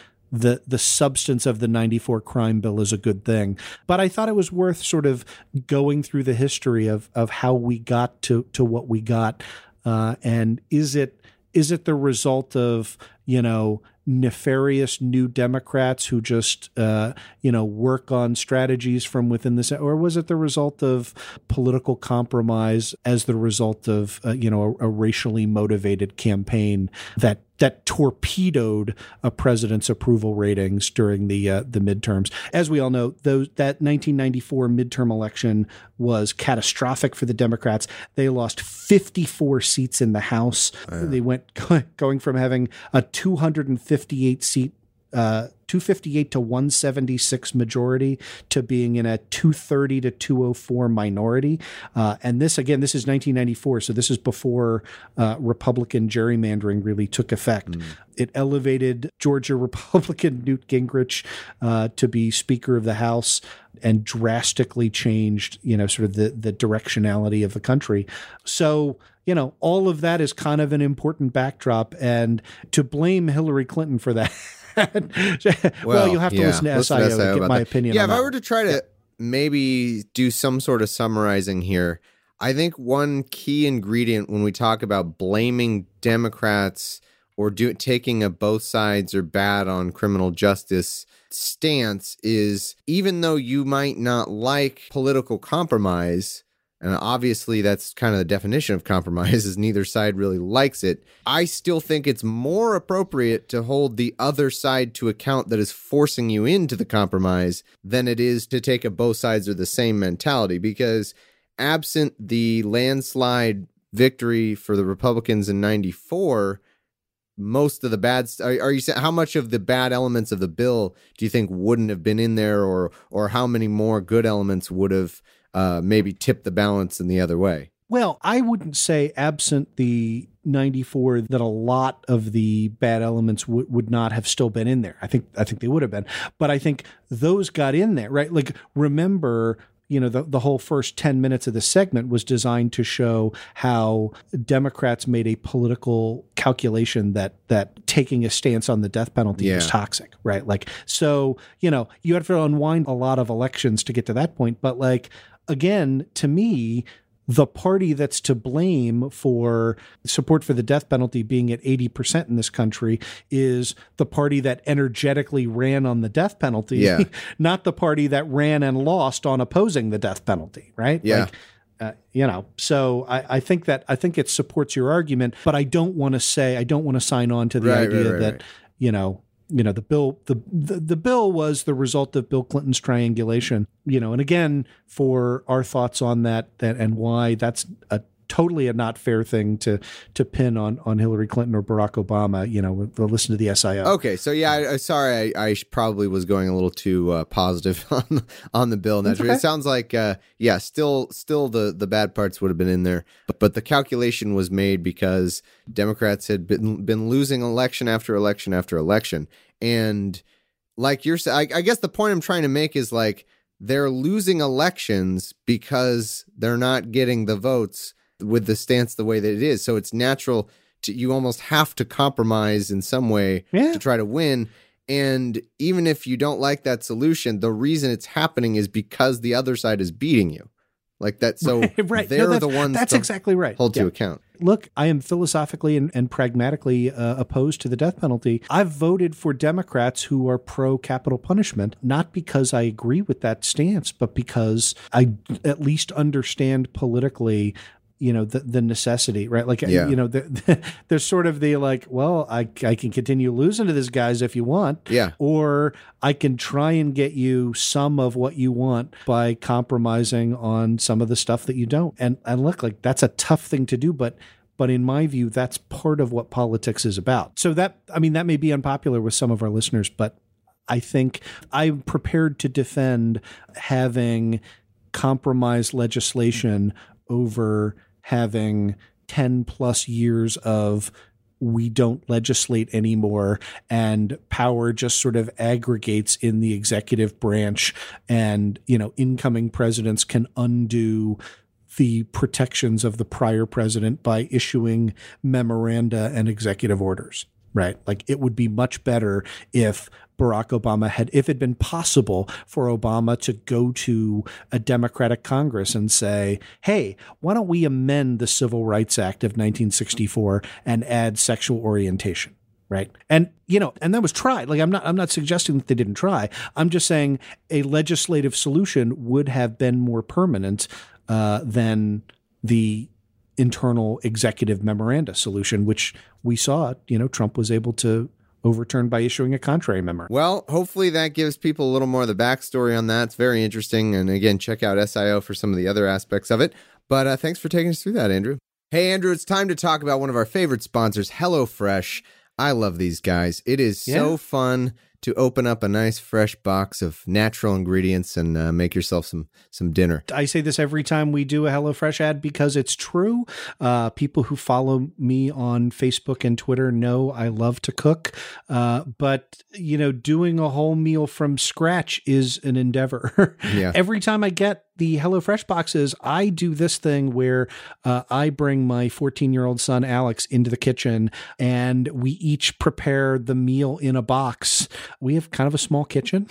the the substance of the 94 crime bill is a good thing. But i thought it was worth sort of going through the history of of how we got to to what we got uh, and is it is it the result of you know nefarious new democrats who just uh, you know work on strategies from within this or was it the result of political compromise as the result of uh, you know a, a racially motivated campaign that that torpedoed a president's approval ratings during the uh, the midterms. As we all know, those that 1994 midterm election was catastrophic for the Democrats. They lost 54 seats in the House. They went going from having a 258 seat uh, 258 to 176 majority to being in a 230 to 204 minority. Uh, and this, again, this is 1994. So this is before uh, Republican gerrymandering really took effect. It elevated Georgia Republican Newt Gingrich uh, to be Speaker of the House and drastically changed, you know, sort of the, the directionality of the country. So, you know, all of that is kind of an important backdrop. And to blame Hillary Clinton for that. well, you'll have to yeah, listen to listen SIO, to to SIO get my that. opinion Yeah, if I were to try to maybe do some sort of summarizing here, I think one key ingredient when we talk about blaming Democrats or do, taking a both sides are bad on criminal justice stance is even though you might not like political compromise, and obviously that's kind of the definition of compromise is neither side really likes it. I still think it's more appropriate to hold the other side to account that is forcing you into the compromise than it is to take a both sides are the same mentality because absent the landslide victory for the Republicans in 94 most of the bad are, are you saying how much of the bad elements of the bill do you think wouldn't have been in there or or how many more good elements would have uh, maybe tip the balance in the other way Well, I wouldn't say absent the 94 that a lot of the bad elements would would not have still been in there. I think I think they would have been. But I think those got in there, right? Like remember you know the, the whole first 10 minutes of the segment was designed to show how democrats made a political calculation that that taking a stance on the death penalty was toxic right like so you know you have to unwind a lot of elections to get to that point but like again to me the party that's to blame for support for the death penalty being at 80% in this country is the party that energetically ran on the death penalty, Yeah. not the party that ran and lost on opposing the death penalty, right? Yeah. Like, uh, you know, so I, I think that I think it supports your argument, but I don't want to say I don't want to sign on to the Right, idea right, that right. you know you know the bill the, the the bill was the result of Bill Clinton's triangulation you know and again for our thoughts on that that and why that's a totally a not fair thing to to pin on on Hillary Clinton or Barack Obama you know listen to the SIO okay so yeah I, I sorry I, I probably was going a little too uh, positive on on the bill That's okay. it sounds like uh, yeah still still the the bad parts would have been in there but, but the calculation was made because democrats had been been losing election after election after election. And like you're saying I, I guess the point i'm trying to make is like they're losing elections because they're not getting the votes with the stance the way that it is so it's natural to, you almost have to compromise in some way Yeah. to try to win and even if you don't like that solution the reason it's happening is because the other side is beating you like that so right they're No, the ones that's exactly right hold Yeah. to account look, I am philosophically and, and pragmatically uh, opposed to the death penalty. I've voted for Democrats who are pro capital punishment, not because I agree with that stance, but because I at least understand politically. You know the the necessity, right? Like Yeah. you know, the, there's sort of the like, well, I I can continue losing to these guys if you want, Yeah. or I can try and get you some of what you want by compromising on some of the stuff that you don't. And and look, like that's a tough thing to do, but but in my view, that's part of what politics is about. So that I mean, that may be unpopular with some of our listeners, but I think I'm prepared to defend having compromise legislation over having 10 plus years of we don't legislate anymore and power just sort of aggregates in the executive branch and you know incoming presidents can undo the protections of the prior president by issuing memoranda and executive orders right? Like it would be much better if Barack Obama had, if it had been possible for Obama to go to a Democratic Congress and say, hey, why don't we amend the Civil Rights Act of 1964 and add sexual orientation? Right. And, you know, and that was tried. Like, I'm not, I'm not suggesting that they didn't try. I'm just saying a legislative solution would have been more permanent uh, than the internal executive memoranda solution, which we saw, you know, Trump was able to overturn by issuing a contrary memo. Well, hopefully that gives people a little more of the backstory on that. It's very interesting. And again, check out SIO for some of the other aspects of it. But uh, thanks for taking us through that, Andrew. Hey, Andrew, it's time to talk about one of our favorite sponsors, HelloFresh. I love these guys. It is so Yeah. fun to open up a nice fresh box of natural ingredients and uh, make yourself some some dinner. I say this every time we do a HelloFresh ad because it's true. Uh, people who follow me on Facebook and Twitter know I love to cook. Uh, but, you know, doing a whole meal from scratch is an endeavor. Yeah. every time I get the HelloFresh boxes, I do this thing where uh, I bring my 14 year old son, Alex, into the kitchen and we each prepare the meal in a box. We have kind of a small kitchen.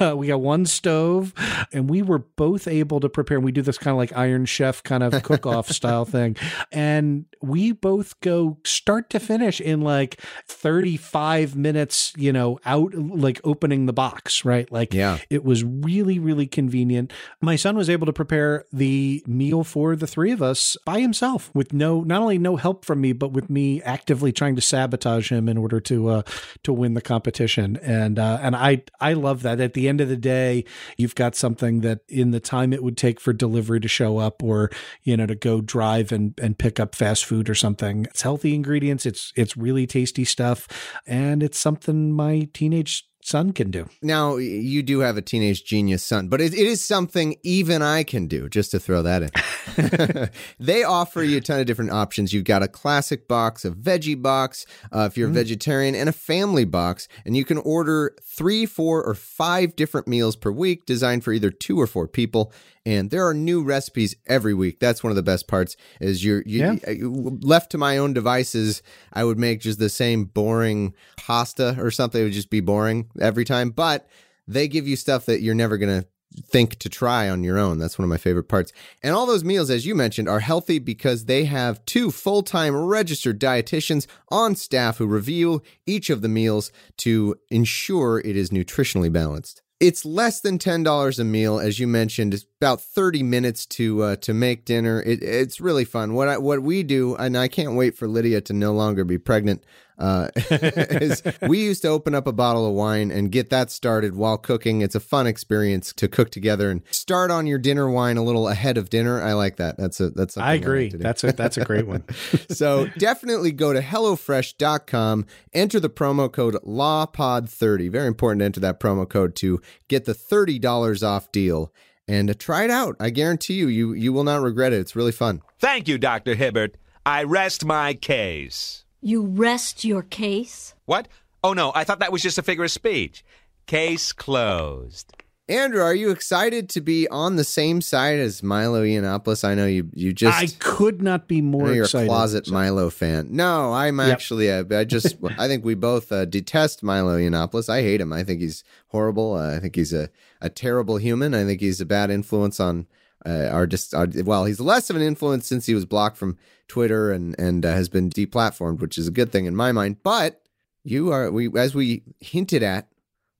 uh, we got one stove and we were both able to prepare. And We do this kind of like Iron Chef kind of cook off style thing. And we both go start to finish in like 35 minutes, you know, out like opening the box, right? Like, Yeah. it was really, really convenient. My son was able to prepare the meal for the three of us by himself with no, not only no help from me, but with me actively trying to sabotage him in order to, uh, to win the competition. And, uh, and I, I love that at the end of the day, you've got something that in the time it would take for delivery to show up or, you know, to go drive and, and pick up fast food or something. It's healthy ingredients. It's, it's really tasty stuff. And it's something my teenage son can do. Now, you do have a teenage genius son, but it, it is something even I can do, just to throw that in. they offer you a ton of different options. You've got a classic box, a veggie box, uh, if you're a vegetarian, and a family box. And you can order three, four, or five different meals per week designed for either two or four people. And there are new recipes every week. That's one of the best parts. Is you're you, you- left to my own devices, I would make just the same boring pasta or something. It would just be boring every time. But they give you stuff that you're never gonna think to try on your own. That's one of my favorite parts. And all those meals, as you mentioned, are healthy because they have two full time registered dietitians on staff who review each of the meals to ensure it is nutritionally balanced. It's less than ten dollars a meal, as you mentioned. About thirty minutes to uh, to make dinner. It, it's really fun. What I, what we do, and I can't wait for Lydia to no longer be pregnant. Uh, is we used to open up a bottle of wine and get that started while cooking. It's a fun experience to cook together and start on your dinner wine a little ahead of dinner. I like that. That's a that's. I agree. to do. That's a that's a great one. so definitely go to HelloFresh.com, enter the promo code LawPod30. Very important to enter that promo code to get the $30 off deal and try it out. I guarantee you, you, you will not regret it. It's really fun. Thank you, Dr. Hibbert. I rest my case. You rest your case? What? Oh, no, I thought that was just a figure of speech. Case closed. Andrew, are you excited to be on the same side as Milo Yiannopoulos? I know you you just I could not be more you're excited. a closet Milo fan. No, I'm actually. Uh, I just. I think we both uh, detest Milo Yiannopoulos. I hate him. I think he's horrible. Uh, I think he's a, a terrible human. I think he's a bad influence on uh, our just. Our, well, he's less of an influence since he was blocked from Twitter and and uh, has been deplatformed, which is a good thing in my mind. But you are we as we hinted at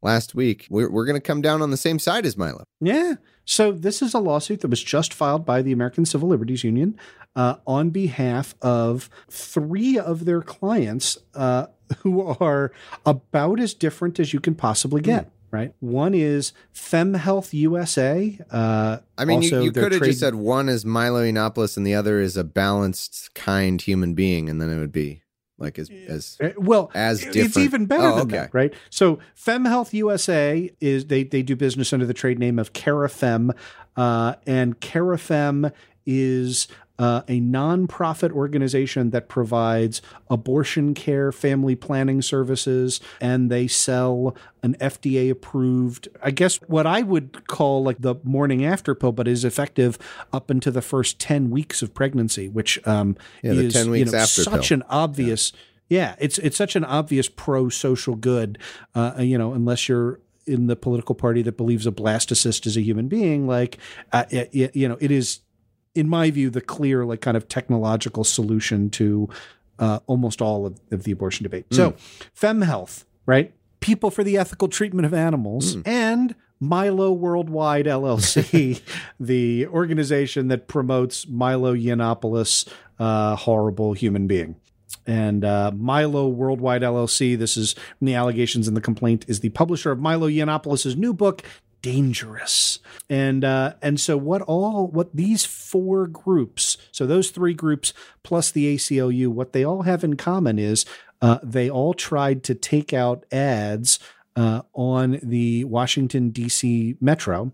last week. We're we're going to come down on the same side as Milo. Yeah. So this is a lawsuit that was just filed by the American Civil Liberties Union uh, on behalf of three of their clients uh, who are about as different as you can possibly get. Right. One is FemHealth USA. Uh, I mean, you, you could have trade- just said one is Milo Yiannopoulos and the other is a balanced, kind human being, and then it would be like as as Uh, well as it's even better Oh, than okay. that right? So femhealth usa is they they do business under the trade name of carafem uh, and carafem is uh, a nonprofit organization that provides abortion care, family planning services, and they sell an FDA approved, I guess what I would call like the morning after pill, but is effective up into the first 10 weeks of pregnancy, which um, Yeah, the is 10 weeks you know, after such pill. an obvious. Yeah. it's it's such an obvious pro social good. Uh, you know, unless you're in the political party that believes a blastocyst is a human being, like uh, it- you know, it is, in my view, the clear like kind of technological solution to uh, almost all of, of the abortion debate. So, fem health, right? People for the ethical treatment of animals and Milo Worldwide LLC, the organization that promotes Milo Yiannopoulos, uh, horrible human being. And uh, Milo Worldwide LLC, this is from the allegations in the complaint, is the publisher of Milo Yiannopoulos' new book, dangerous. And uh, and so what all what these four groups, so those three groups plus the ACLU, what they all have in common is uh, they all tried to take out ads uh, on the Washington D.C. Metro,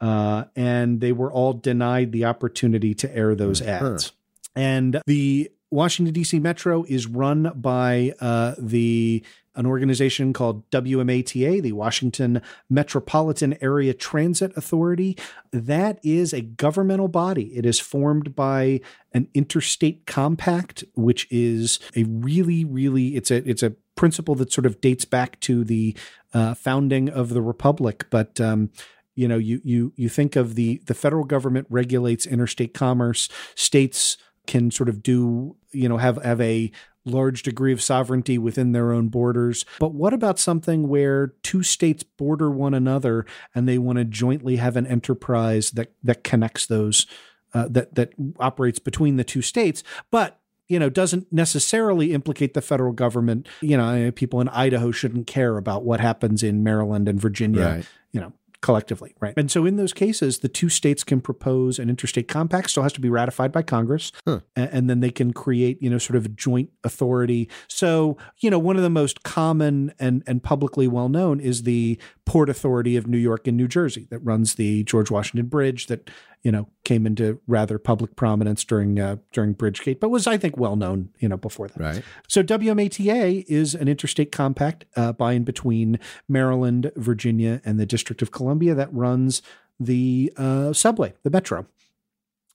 uh, and they were all denied the opportunity to air those ads. And the Washington D.C. Metro is run by uh, the an organization called WMATA, the Washington Metropolitan Area Transit Authority. That is a governmental body. It is formed by an interstate compact, which is a really, really it's a it's a principle that sort of dates back to the uh, founding of the republic, but. Um, you know, you you you think of the the federal government regulates interstate commerce. States can sort of do you know have have a large degree of sovereignty within their own borders. But what about something where two states border one another and they want to jointly have an enterprise that that connects those uh, that that operates between the two states, but you know doesn't necessarily implicate the federal government. You know, people in Idaho shouldn't care about what happens in Maryland and Virginia. Right. You know, collectively, right? And so in those cases, the two states can propose an interstate compact, still has to be ratified by Congress, Huh. a- and, then they can create, you know, sort of a joint authority. So, you know, one of the most common and and publicly well known is the Port Authority of New York and New Jersey that runs the George Washington Bridge that you know came into rather public prominence during uh, during Bridgegate, but was I think well known, you know, before that. Right. So WMATA is an interstate compact uh, by and between Maryland, Virginia, and the District of Columbia that runs the uh, subway, the metro.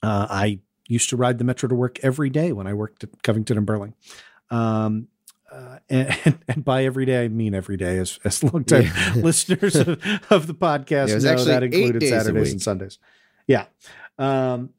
Uh, I used to ride the metro to work every day when I worked at Covington and Burling. Um, uh, and, and by every day, I mean every day, as, as longtime Yeah. listeners of, of the podcast Yeah, know, that included Saturdays and Sundays. Yeah. Um,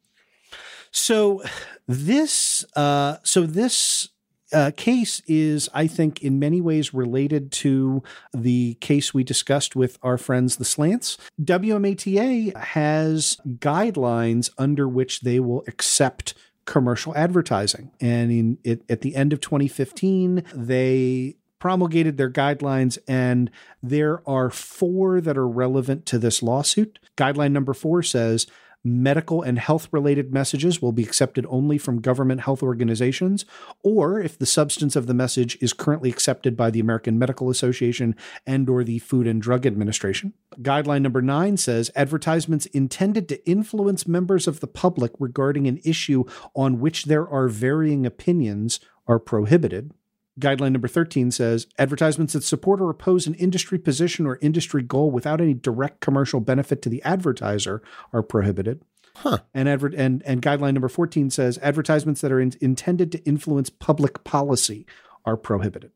so this, uh, so this uh, case is, I think, in many ways related to the case we discussed with our friends, the Slants. WMATA has guidelines under which they will accept commercial advertising. And in it, at the end of 2015, they promulgated their guidelines, and there are four that are relevant to this lawsuit. Guideline number four says medical and health related messages will be accepted only from government health organizations, or if the substance of the message is currently accepted by the American Medical Association and or the Food and Drug Administration. Guideline number 9 says advertisements intended to influence members of the public regarding an issue on which there are varying opinions are prohibited. Guideline number 13 says advertisements that support or oppose an industry position or industry goal without any direct commercial benefit to the advertiser are prohibited. Huh. And, adver- and, and guideline number 14 says advertisements that are in- intended to influence public policy are prohibited.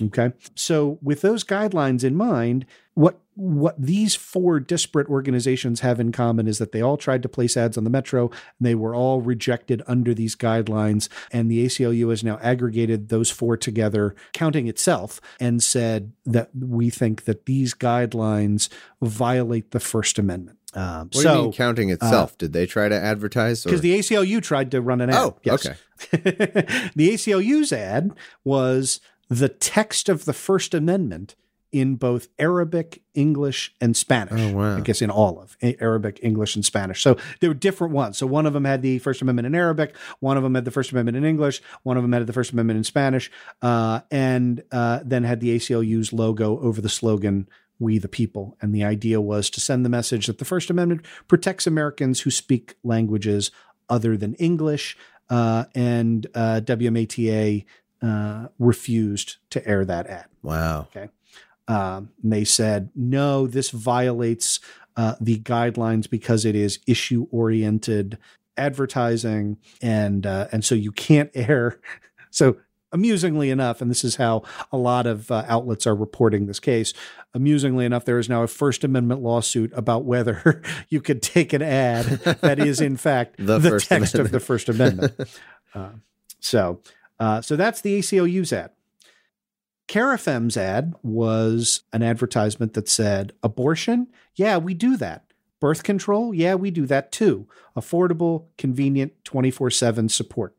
Okay. So with those guidelines in mind, what what these four disparate organizations have in common is that they all tried to place ads on the metro and they were all rejected under these guidelines and the ACLU has now aggregated those four together counting itself and said that we think that these guidelines violate the first amendment um, What do you mean counting itself? Did they try to advertise? Because the ACLU tried to run an ad. Oh, Yes. okay. the ACLU's ad was the text of the First Amendment in both Arabic, English, and Spanish. Oh, wow. I guess in all of Arabic, English, and Spanish. So there were different ones. So one of them had the First Amendment in Arabic, one of them had the First Amendment in English, one of them had the First Amendment in Spanish, uh, and uh, then had the ACLU's logo over the slogan we the people. And the idea was to send the message that the First Amendment protects Americans who speak languages other than English. Uh, and uh, WMATA uh, refused to air that ad. wow. Okay. Um, and they said, no, this violates uh, the guidelines because it is issue oriented advertising. And, uh, and so you can't air. So amusingly enough, and this is how a lot of uh, outlets are reporting this case. Amusingly enough, there is now a First Amendment lawsuit about whether you could take an ad that is in fact The the, First text of Amendment. the First Amendment. uh, so, uh, so that's the ACLU's ad. Carafem's ad was an advertisement that said, abortion? Yeah, we do that. Birth control? Yeah, we do that too. Affordable, convenient, 24 7 support.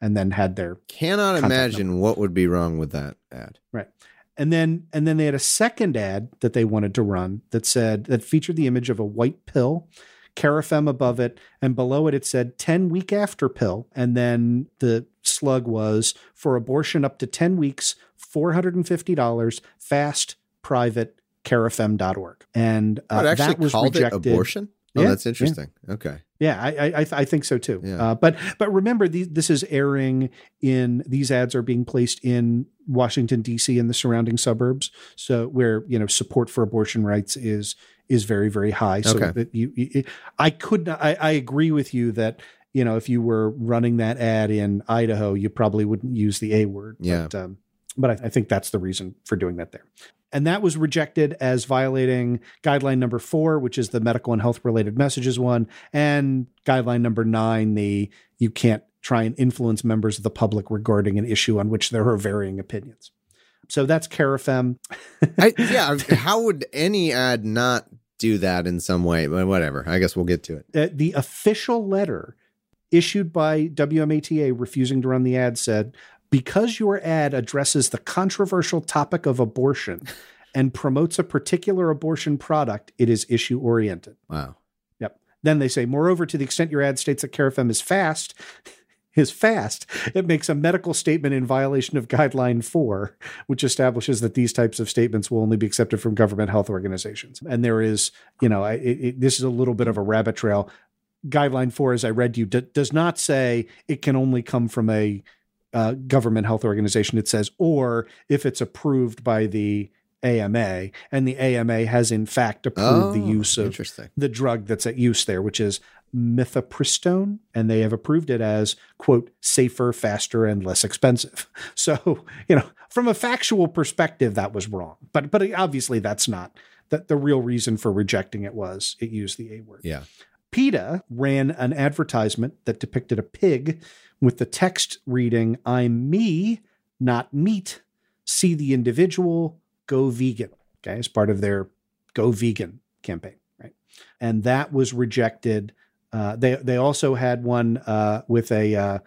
And then had their Cannot imagine number. what would be wrong with that ad. Right. And then and then they had a second ad that they wanted to run that said that featured the image of a white pill, Carafem above it, and below it it said 10 week after pill. And then the slug was for abortion up to 10 weeks, $450, fast, private, carafem.org. And uh, Oh, that was called rejected. it abortion? Oh, Yeah, that's yeah. interesting. Okay. Yeah, I I, I, I think so too. Yeah. Uh, but but remember, these, this is airing in these ads are being placed in Washington D.C. and the surrounding suburbs, so where you know support for abortion rights is is very very high. So Okay. that you, you- I could not. I, I agree with you that you know if you were running that ad in Idaho, you probably wouldn't use the A word. Yeah. But, um, but I, I think that's the reason for doing that there. And that was rejected as violating guideline number four, which is the medical and health related messages one, and guideline number nine, the you can't try and influence members of the public regarding an issue on which there are varying opinions. So that's Carafem. I, yeah. How would any ad not do that in some way? But whatever. I guess we'll get to it. Uh, the official letter issued by WMATA refusing to run the ad said, because your ad addresses the controversial topic of abortion and promotes a particular abortion product, it is issue oriented. Wow. Yep. Then they say, moreover, to the extent your ad states that Carafem is fast, is fast, it makes a medical statement in violation of guideline four, which establishes that these types of statements will only be accepted from government health organizations. And there is, you know, it, this is a little bit of a rabbit trail. Guideline four, as I read you, d- does not say it can only come from a uh, government health organization. It says, or if it's approved by the AMA, and the AMA has in fact approved the Oh, use of the drug that's at use there, which is mifepristone, and they have approved it as quote safer, faster, and less expensive. So you know, from a factual perspective, that was wrong. But but obviously, that's not that the real reason for rejecting it was it used the A word. Yeah. PETA ran an advertisement that depicted a pig with the text reading, I'm me, not meat. See the individual, go vegan. Okay, as part of their go vegan campaign, right? And that was rejected. Uh, they they also had one uh, with a uh,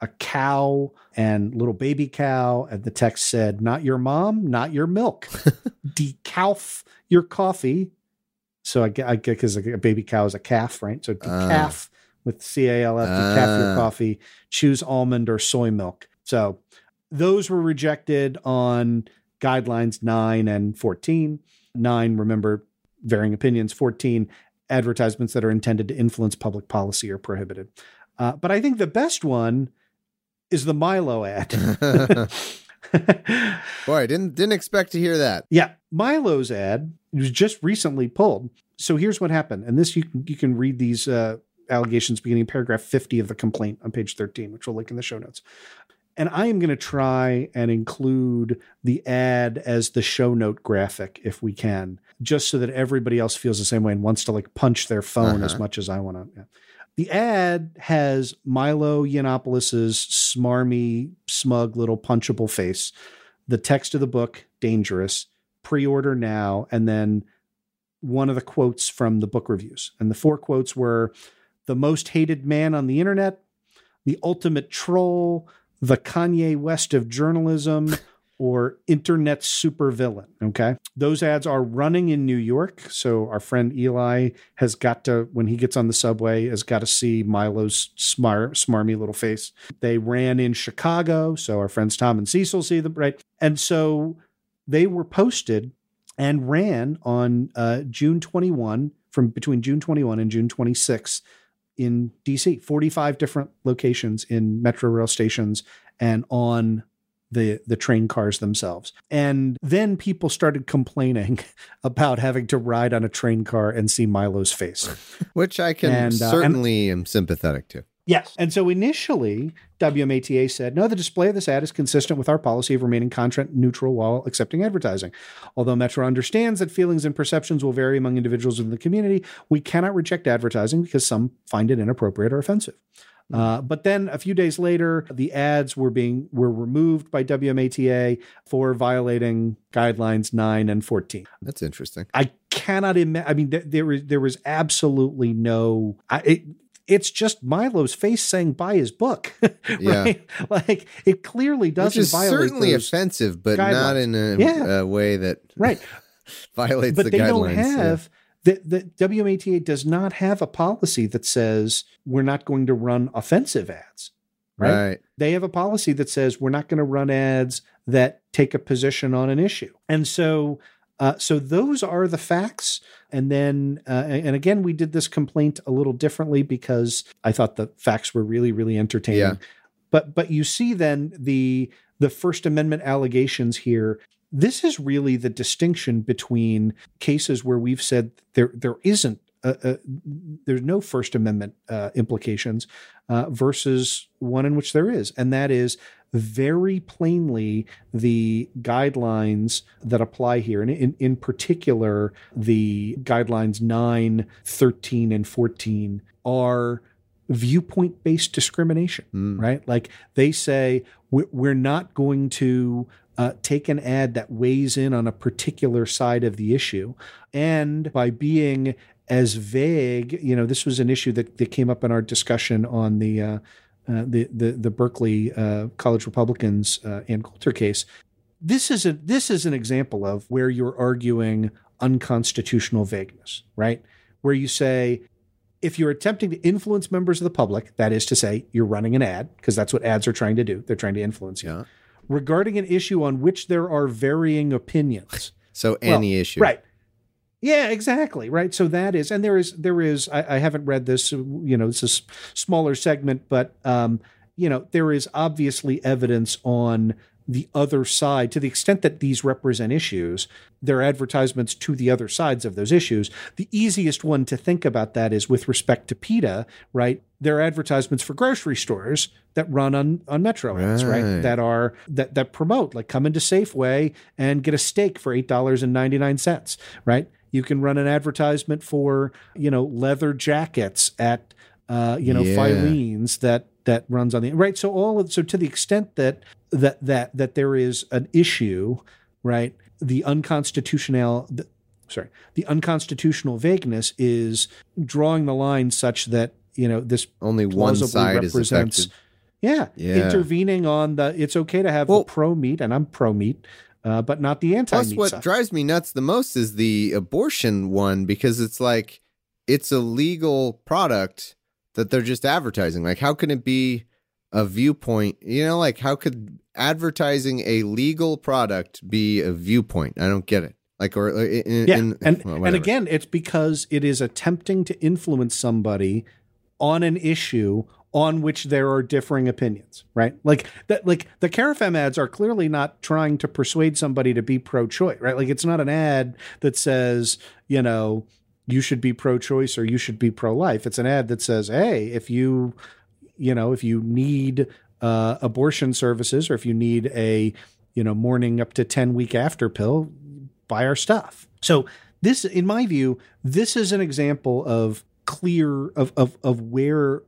a cow and little baby cow, and the text said, "Not your mom, not your milk. Decalf your coffee." So I get because a baby cow is a calf, right? So Ah. decaf with C A L F, decaf your Ah. coffee. Choose almond or soy milk. So those were rejected on guidelines nine and fourteen. Nine, remember, varying opinions. Fourteen, advertisements that are intended to influence public policy are prohibited. Uh, but I think the best one is the Milo ad. Boy, I didn't didn't expect to hear that. Yeah, Milo's ad was just recently pulled. So here's what happened, and this you can you can read these uh, allegations beginning in paragraph 50 of the complaint on page 13, which we'll link in the show notes. And I am going to try and include the ad as the show note graphic if we can, just so that everybody else feels the same way and wants to like punch their phone as Uh-huh. much as I want to. Yeah. The ad has Milo Yiannopoulos' smarmy, smug little punchable face. The text of the book, Dangerous, pre-order now, and then one of the quotes from the book reviews. And the four quotes were the most hated man on the internet, the ultimate troll, the Kanye West of journalism, or internet supervillain. Okay. Those ads are running in New York. So our friend Eli has got to, when he gets on the subway, has got to see Milo's smart, smarmy little face. They ran in Chicago. So our friends Tom and Cecil see them, right? And so they were posted and ran on uh, June 21 from between June 21 and June 26 in DC, 45 different locations in metro rail stations and on the the train cars themselves. And then people started complaining about having to ride on a train car and see Milo's face. Which I can And, uh, and- certainly am sympathetic to. Yes. And so initially, WMATA said, no, the display of this ad is consistent with our policy of remaining content neutral while accepting advertising. Although Metro understands that feelings and perceptions will vary among individuals in the community, we cannot reject advertising because some find it inappropriate or offensive. Uh, but then a few days later, the ads were being were removed by WMATA for violating guidelines nine and fourteen. That's interesting. I cannot imagine. I mean, there, there was there was absolutely no. I, it, it's just Milo's face saying buy his book, right? Yeah. Like it clearly doesn't Which is violate certainly offensive, but not in a, Yeah. a way that right. violates but the they guidelines. don't yeah. The, the WMATA does not have a policy that says we're not going to run offensive ads. Right? Right. They have a policy that says we're not going to run ads that take a position on an issue. And so uh, so those are the facts. And then, uh, and again, we did this complaint a little differently because I thought the facts were really, really entertaining. Yeah. But but you see then the the First Amendment allegations here. This is really the distinction between cases where we've said there there isn't there's no First Amendment uh, implications uh, versus one in which there is, and that is very plainly the guidelines that apply here, and in, in particular, the guidelines 9, 13, and 14 are viewpoint based discrimination, right? Like they say, we're not going to uh, take an ad that weighs in on a particular side of the issue. And by being as vague, you know, this was an issue that, that came up in our discussion on the, uh, uh, the, the, the Berkeley uh, College Republicans uh, Ann Coulter case. This is a this is an example of where you're arguing unconstitutional vagueness, right? Where you say if you're attempting to influence members of the public, that is to say, you're running an ad, because that's what ads are trying to do. They're trying to influence you. Regarding an issue on which there are varying opinions. So Well, any issue. Right. Yeah, exactly. Right. So that is, and there is, there is, I, I haven't read this, you know, this is smaller segment, but, um, you know, there is obviously evidence on the other side to the extent that these represent issues, they're advertisements to the other sides of those issues. The easiest one to think about that is with respect to PETA, right? They're advertisements for grocery stores that run on, on Metro ads, right? Right. That are that that promote like come into Safeway and get a steak for eight dollars and ninety nine cents, right? You can run an advertisement for you know leather jackets at uh, you know Yeah. Filene's that that runs on the right. So all of so to the extent that that that that there is an issue, right? The unconstitutional. The, Sorry, the unconstitutional vagueness is drawing the line such that you know this Only one side is represents affected. yeah, Yeah. intervening on the. It's okay to have the pro meat, and I'm pro meat, uh, but not the anti Plus, what side. drives me nuts the most is the abortion one because it's like it's a legal product that they're just advertising. Like, how can it be a viewpoint? You know, like how could advertising a legal product be a viewpoint? I don't get it. Like, or uh, in, yeah, in- and well, and again, it's because it is attempting to influence somebody on an issue on which there are differing opinions, right? Like that, like the Carafem ads are clearly not trying to persuade somebody to be pro-choice, right? Like it's not an ad that says, you know, you should be pro-choice or you should be pro-life. It's an ad that says, hey, if you, you know, if you need uh, abortion services or if you need a, you know, morning up to ten week after pill, buy our stuff. So this, in my view, this is an example of clear of of of where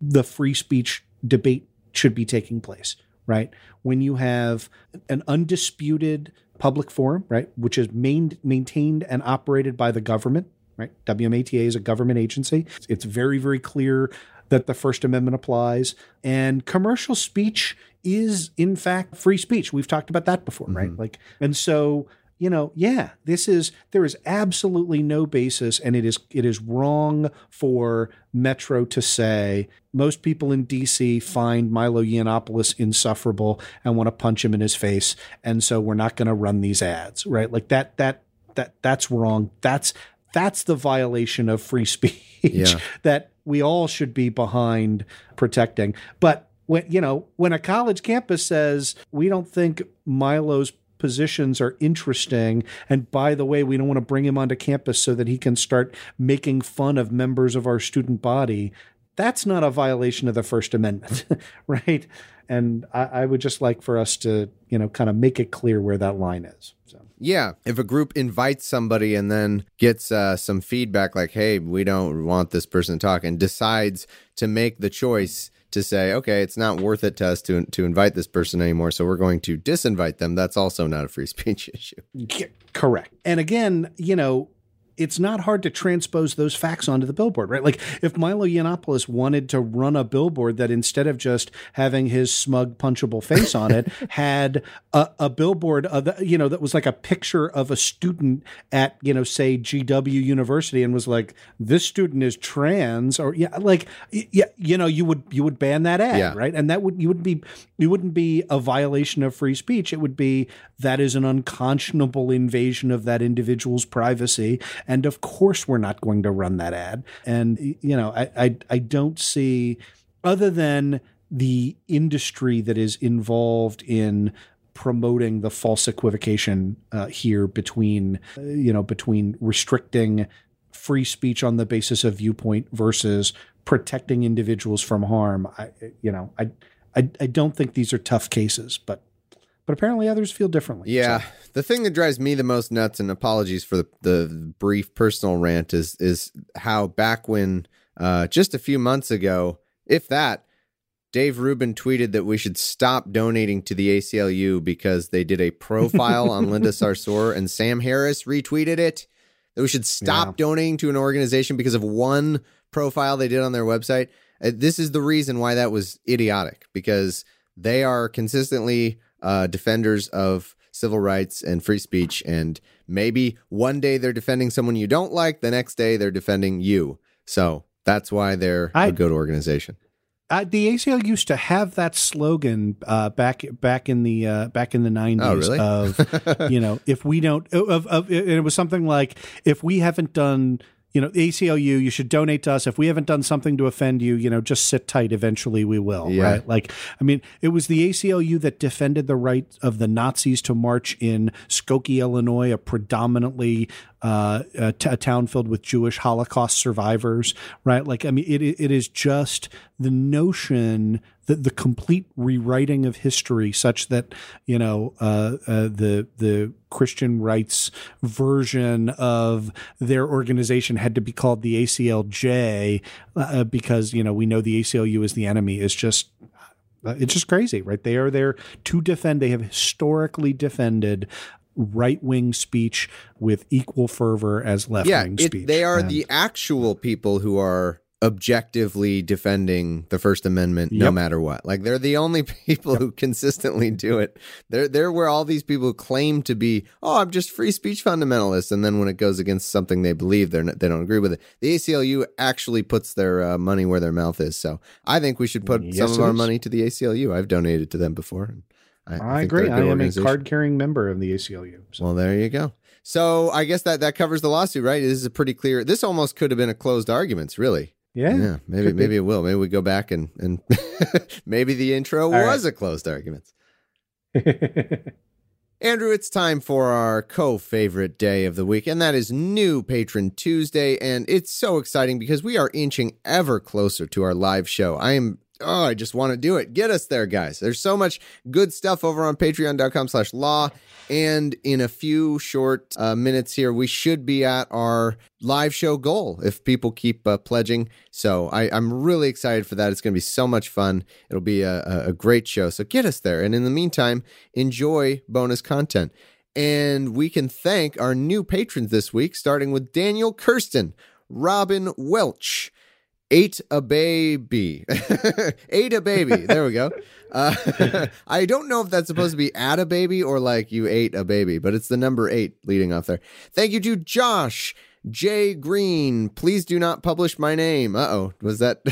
the free speech debate should be taking place, right? When you have an undisputed public forum, right, which is main, maintained and operated by the government, right? WMATA is a government agency. It's very, very clear that the First Amendment applies. And commercial speech is, in fact, free speech. We've talked about that before, right? Mm-hmm. Like, and so you know, yeah, this is there is absolutely no basis, and it is it is wrong for Metro to say most people in DC find Milo Yiannopoulos insufferable and want to punch him in his face, and so we're not going to run these ads, right? Like that that that that's wrong. That's that's the violation of free speech Yeah. that we all should be behind protecting. But when you know when a college campus says we don't think Milo's positions are interesting and by the way we don't want to bring him onto campus so that he can start making fun of members of our student body that's not a violation of the first amendment right and I, I would just like for us to you know kind of make it clear where that line is. So. Yeah, if a group invites somebody and then gets uh, some feedback like, "Hey, we don't want this person to talk," and decides to make the choice to say, "Okay, it's not worth it to us to to invite this person anymore, so we're going to disinvite them," that's also not a free speech issue. Correct. And again, you know, it's not hard to transpose those facts onto the billboard, right? Like if Milo Yiannopoulos wanted to run a billboard that instead of just having his smug punchable face on it, had a, a billboard, of, you know, that was like a picture of a student at, you know, say GW University, and was like, this student is trans, or yeah, like yeah, you know, you would you would ban that ad, Yeah. right? And that would you wouldn't be it wouldn't be a violation of free speech. It would be that is an unconscionable invasion of that individual's privacy. And of course, we're not going to run that ad. And you know, I I, I don't see other than the industry that is involved in promoting the false equivocation uh, here between uh, you know between restricting free speech on the basis of viewpoint versus protecting individuals from harm i you know i i, I don't think these are tough cases but but apparently others feel differently Yeah, So, the thing that drives me the most nuts, and apologies for the, the brief personal rant, is is how back when uh, just a few months ago, if that, Dave Rubin tweeted that we should stop donating to the ACLU because they did a profile on Linda Sarsour, and Sam Harris retweeted it. That we should stop Yeah. donating to an organization because of one profile they did on their website. Uh, this is the reason why that was idiotic because they are consistently uh, defenders of civil rights and free speech. And maybe one day they're defending someone you don't like, the next day they're defending you. So that's why they're a I- good organization. uh, the ACL used to have that slogan uh, back back in the uh, back in the nineties Oh, really? of you know if we don't of, of it was something like if we haven't done you know ACLU you should donate to us if we haven't done something to offend you you know just sit tight eventually we will Yeah. right like I mean it was the ACLU that defended the right of the Nazis to march in Skokie Illinois a predominantly uh, a, t- a town filled with Jewish Holocaust survivors, right? Like, I mean, it it is just the notion that the complete rewriting of history, such that you know uh, uh, the the Christian rights version of their organization had to be called the ACLJ uh, because you know we know the ACLU is the enemy is just uh, it's just crazy, right? They are there to defend. They have historically defended right wing speech with equal fervor as left wing it, speech. they are And- the actual people who are objectively defending the First Amendment no matter what. Like they're the only people who consistently do it. They're they're where all these people claim to be, oh, I'm just free speech fundamentalist, and then when it goes against something they believe, they're not, they don't agree with it. The ACLU actually puts their uh, money where their mouth is. So I think we should put Yes, some of our is. money to the ACLU. I've donated to them before. and I, I think agree. I am a card carrying member of the ACLU. So. Well, there you go. So I guess that that covers the lawsuit, right? This is a pretty clear. This almost could have been a closed arguments, really. Yeah, Yeah, maybe be. maybe it will. Maybe we go back and and maybe the intro right. was a closed arguments. Andrew, it's time for our co-favorite day of the week, and that is New Patron Tuesday, and it's so exciting because we are inching ever closer to our live show. I am oh, I just want to do it. Get us there, guys. There's so much good stuff over on patreon.com slash law. And in a few short uh, minutes here, we should be at our live show goal if people keep uh, pledging. So I, I'm really excited for that. It's going to be so much fun. It'll be a- a great show. So get us there. And in the meantime, enjoy bonus content. And we can thank our new patrons this week, starting with Daniel Kirsten, Robin Welch, Ate a baby. Ate a baby. There we go. Uh, I don't know if that's supposed to be at a baby or like you ate a baby, but it's the number eight leading off there. Thank you to Josh. Jay Green, please do not publish my name. Uh oh, was that?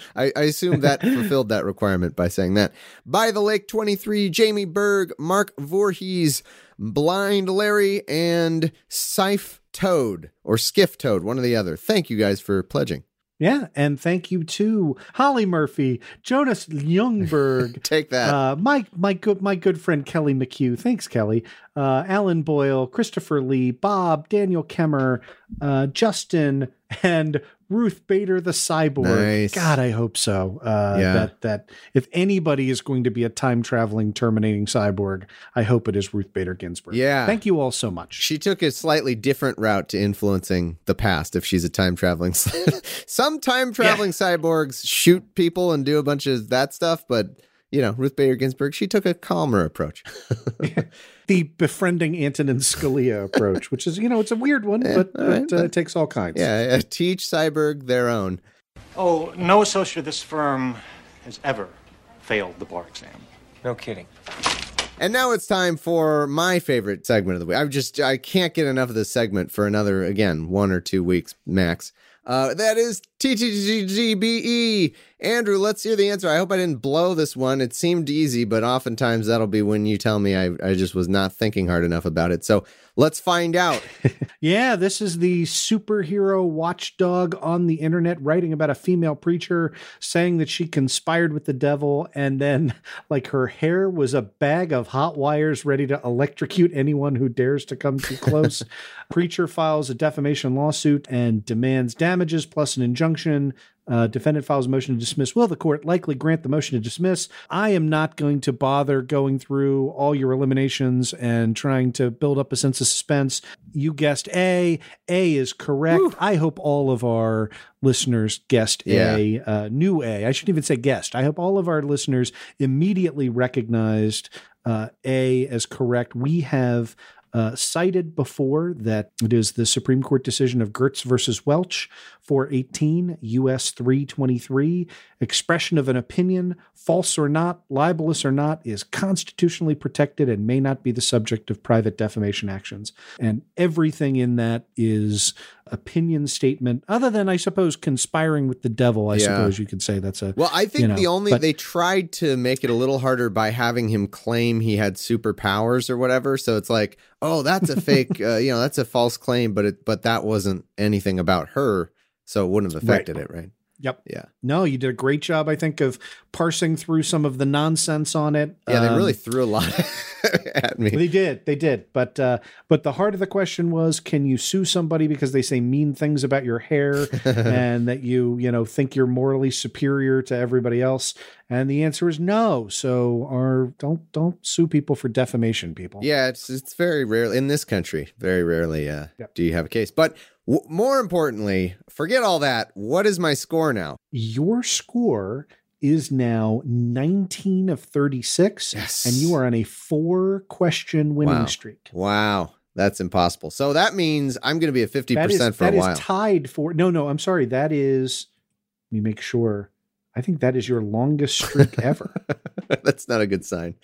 I, I assume that fulfilled that requirement by saying that. By the Lake 23, Jamie Berg, Mark Voorhees, Blind Larry, and Sife Toad, or Skiff Toad, one or the other. Thank you guys for pledging. Yeah, and thank you to Holly Murphy, Jonas Youngberg, Take that. uh, my my good my good friend Kelly McHugh. Thanks, Kelly. Uh, Alan Boyle, Christopher Lee, Bob, Daniel Kemmer, uh, Justin, and Ruth Bader the cyborg. Nice. God, I hope so. Uh, Yeah. That that if anybody is going to be a time traveling terminating cyborg, I hope it is Ruth Bader Ginsburg. Yeah. Thank you all so much. She took a slightly different route to influencing the past if she's a time traveling. Some time traveling cyborgs shoot people and do a bunch of that stuff, but you know, Ruth Bader Ginsburg, she took a calmer approach. the befriending Antonin Scalia approach, which is you know it's a weird one, but, all right, but, uh, it takes all kinds. yeah, uh, teach cyborg their own. Oh, no associate of this firm has ever failed the bar exam. No kidding. And now it's time for my favorite segment of the week. I just I can't get enough of this segment for another again one or two weeks max. Uh, that is TTGGBE. Andrew, let's hear the answer. I hope I didn't blow this one. It seemed easy, but oftentimes that'll be when you tell me I, I just was not thinking hard enough about it. So let's find out. Yeah, this is the superhero watchdog on the internet writing about a female preacher saying that she conspired with the devil and then, like, her hair was a bag of hot wires ready to electrocute anyone who dares to come too close. preacher files a defamation lawsuit and demands damages plus an injunction. Uh, defendant files a motion to dismiss. Will the court likely grant the motion to dismiss? I am not going to bother going through all your eliminations and trying to build up a sense of suspense. You guessed A. A is correct. I hope all of our listeners guessed A, uh, new A. I shouldn't even say guessed. I hope all of our listeners immediately recognized uh, A as correct. We have uh, cited before that it is the Supreme Court decision of Gertz versus Welch, 418 U.S. 323. Expression of an opinion, false or not, libelous or not, is constitutionally protected and may not be the subject of private defamation actions. And everything in that is opinion statement, other than, I suppose, conspiring with the devil. I Yeah. suppose you could say that's a. Well, I think you know, the only but- they tried to make it a little harder by having him claim he had superpowers or whatever. So it's like, oh, that's a fake, uh, you know, that's a false claim, but it but that wasn't anything about her, so it wouldn't have affected it, right? Yep. Yeah. No, you did a great job, I think, of parsing through some of the nonsense on it. Yeah, they Um, really threw a lot at me. They did, they did, but uh, but the heart of the question was: Can you sue somebody because they say mean things about your hair and that you you know think you're morally superior to everybody else? And the answer is no. So, or don't don't sue people for defamation, people. Yeah, it's it's very rarely in this country. Very rarely uh, do you have a case. But w- more importantly, forget all that. What is my score now? Your score is now 19 of 36 Yes. and you are on a four question winning Wow. streak Wow, that's impossible. So that means I'm going to be at fifty That is, for that a is while. tied for no no i'm sorry that is let me make sure i think that is your longest streak ever that's not a good sign,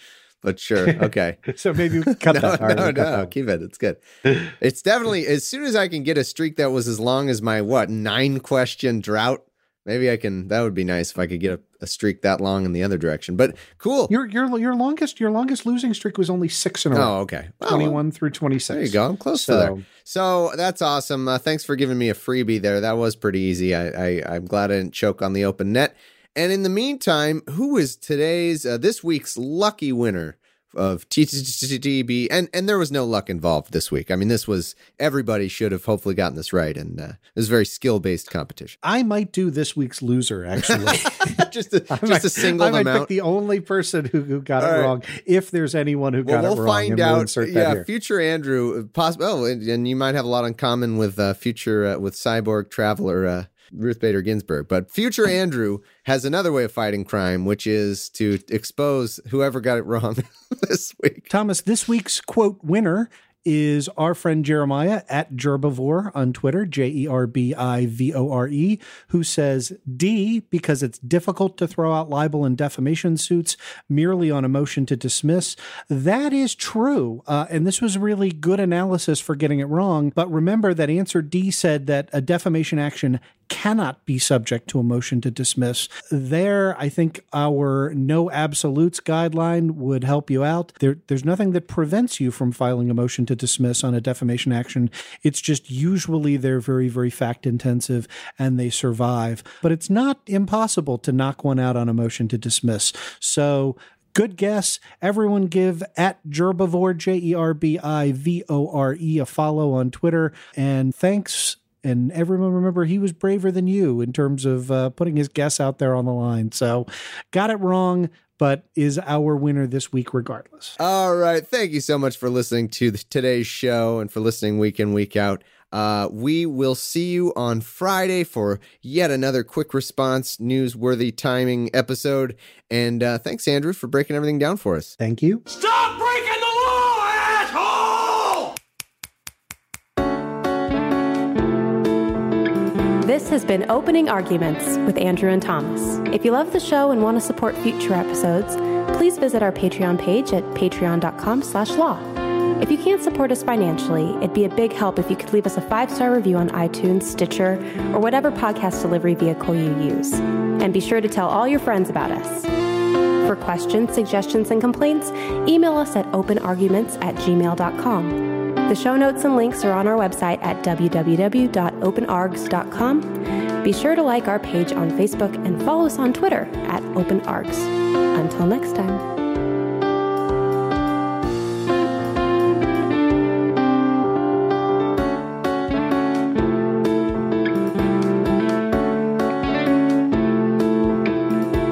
but sure. Okay. so maybe cut no, that right, no, we'll no, that. keep it. It's good. It's definitely as soon as I can get a streak that was as long as my what nine question drought. Maybe I can. That would be nice if I could get a, a streak that long in the other direction. But cool. your your your longest your longest losing streak was only six in a row Oh, okay. Oh, well, 21 through 26 There you go. I'm close to So- there. So that's awesome. Uh, thanks for giving me a freebie there. That was pretty easy. I, I I'm glad I didn't choke on the open net. And in the meantime, who is today's uh, this week's lucky winner of TTTB? And and there was no luck involved this week. I mean, this was everybody should have hopefully gotten this right, and uh, it was a very skill based competition. i might do this week's loser actually just a, I just might- a single I might amount. pick the only person who, who got All it right. wrong if there's anyone who Well, got we'll it wrong find and we'll find out. yeah, future Andrew, possible, oh, and, and you might have a lot in common with uh, future uh, with cyborg traveler uh, Ruth Bader Ginsburg. But future Andrew has another way of fighting crime, which is to expose whoever got it wrong this week. Thomas, this week's quote winner is our friend Jeremiah at Jerbivore on Twitter, J E R B I V O R E, who says D, because it's difficult to throw out libel and defamation suits merely on a motion to dismiss. That is true. Uh, and this was really good analysis for getting it wrong. But remember that answer D said that a defamation action cannot be subject to a motion to dismiss. There, I think our no absolutes guideline would help you out. There, there's nothing that prevents you from filing a motion to dismiss on a defamation action. It's just usually they're very, very fact intensive and they survive. But it's not impossible to knock one out on a motion to dismiss. So Good guess. Everyone give at Jerbivore, J E R B I V O R E, a follow on Twitter. And thanks and everyone remember he was braver than you in terms of uh, putting his guess out there on the line. So got it wrong, but is our winner this week regardless. All right. Thank you so much for listening to the, today's show and for listening week in, week out. Uh, we will see you on Friday for yet another quick response, newsworthy timing episode. And uh, thanks, Andrew, for breaking everything down for us. Thank you. Stop This has been Opening Arguments with Andrew and Thomas. If you love the show and want to support future episodes, please visit our Patreon page at patreon.com slash law. If you can't support us financially, it'd be a big help if you could leave us a five-star review on iTunes, Stitcher, or whatever podcast delivery vehicle you use. And be sure to tell all your friends about us. For questions, suggestions, and complaints, email us at openarguments at gmail.com. The show notes and links are on our website at www.openargs.com. Be sure to like our page on Facebook and follow us on Twitter at openargs. Until next time.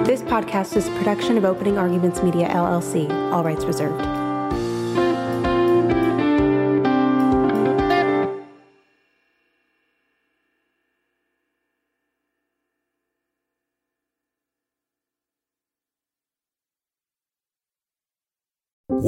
This podcast is a production of Opening Arguments Media LLC, all rights reserved.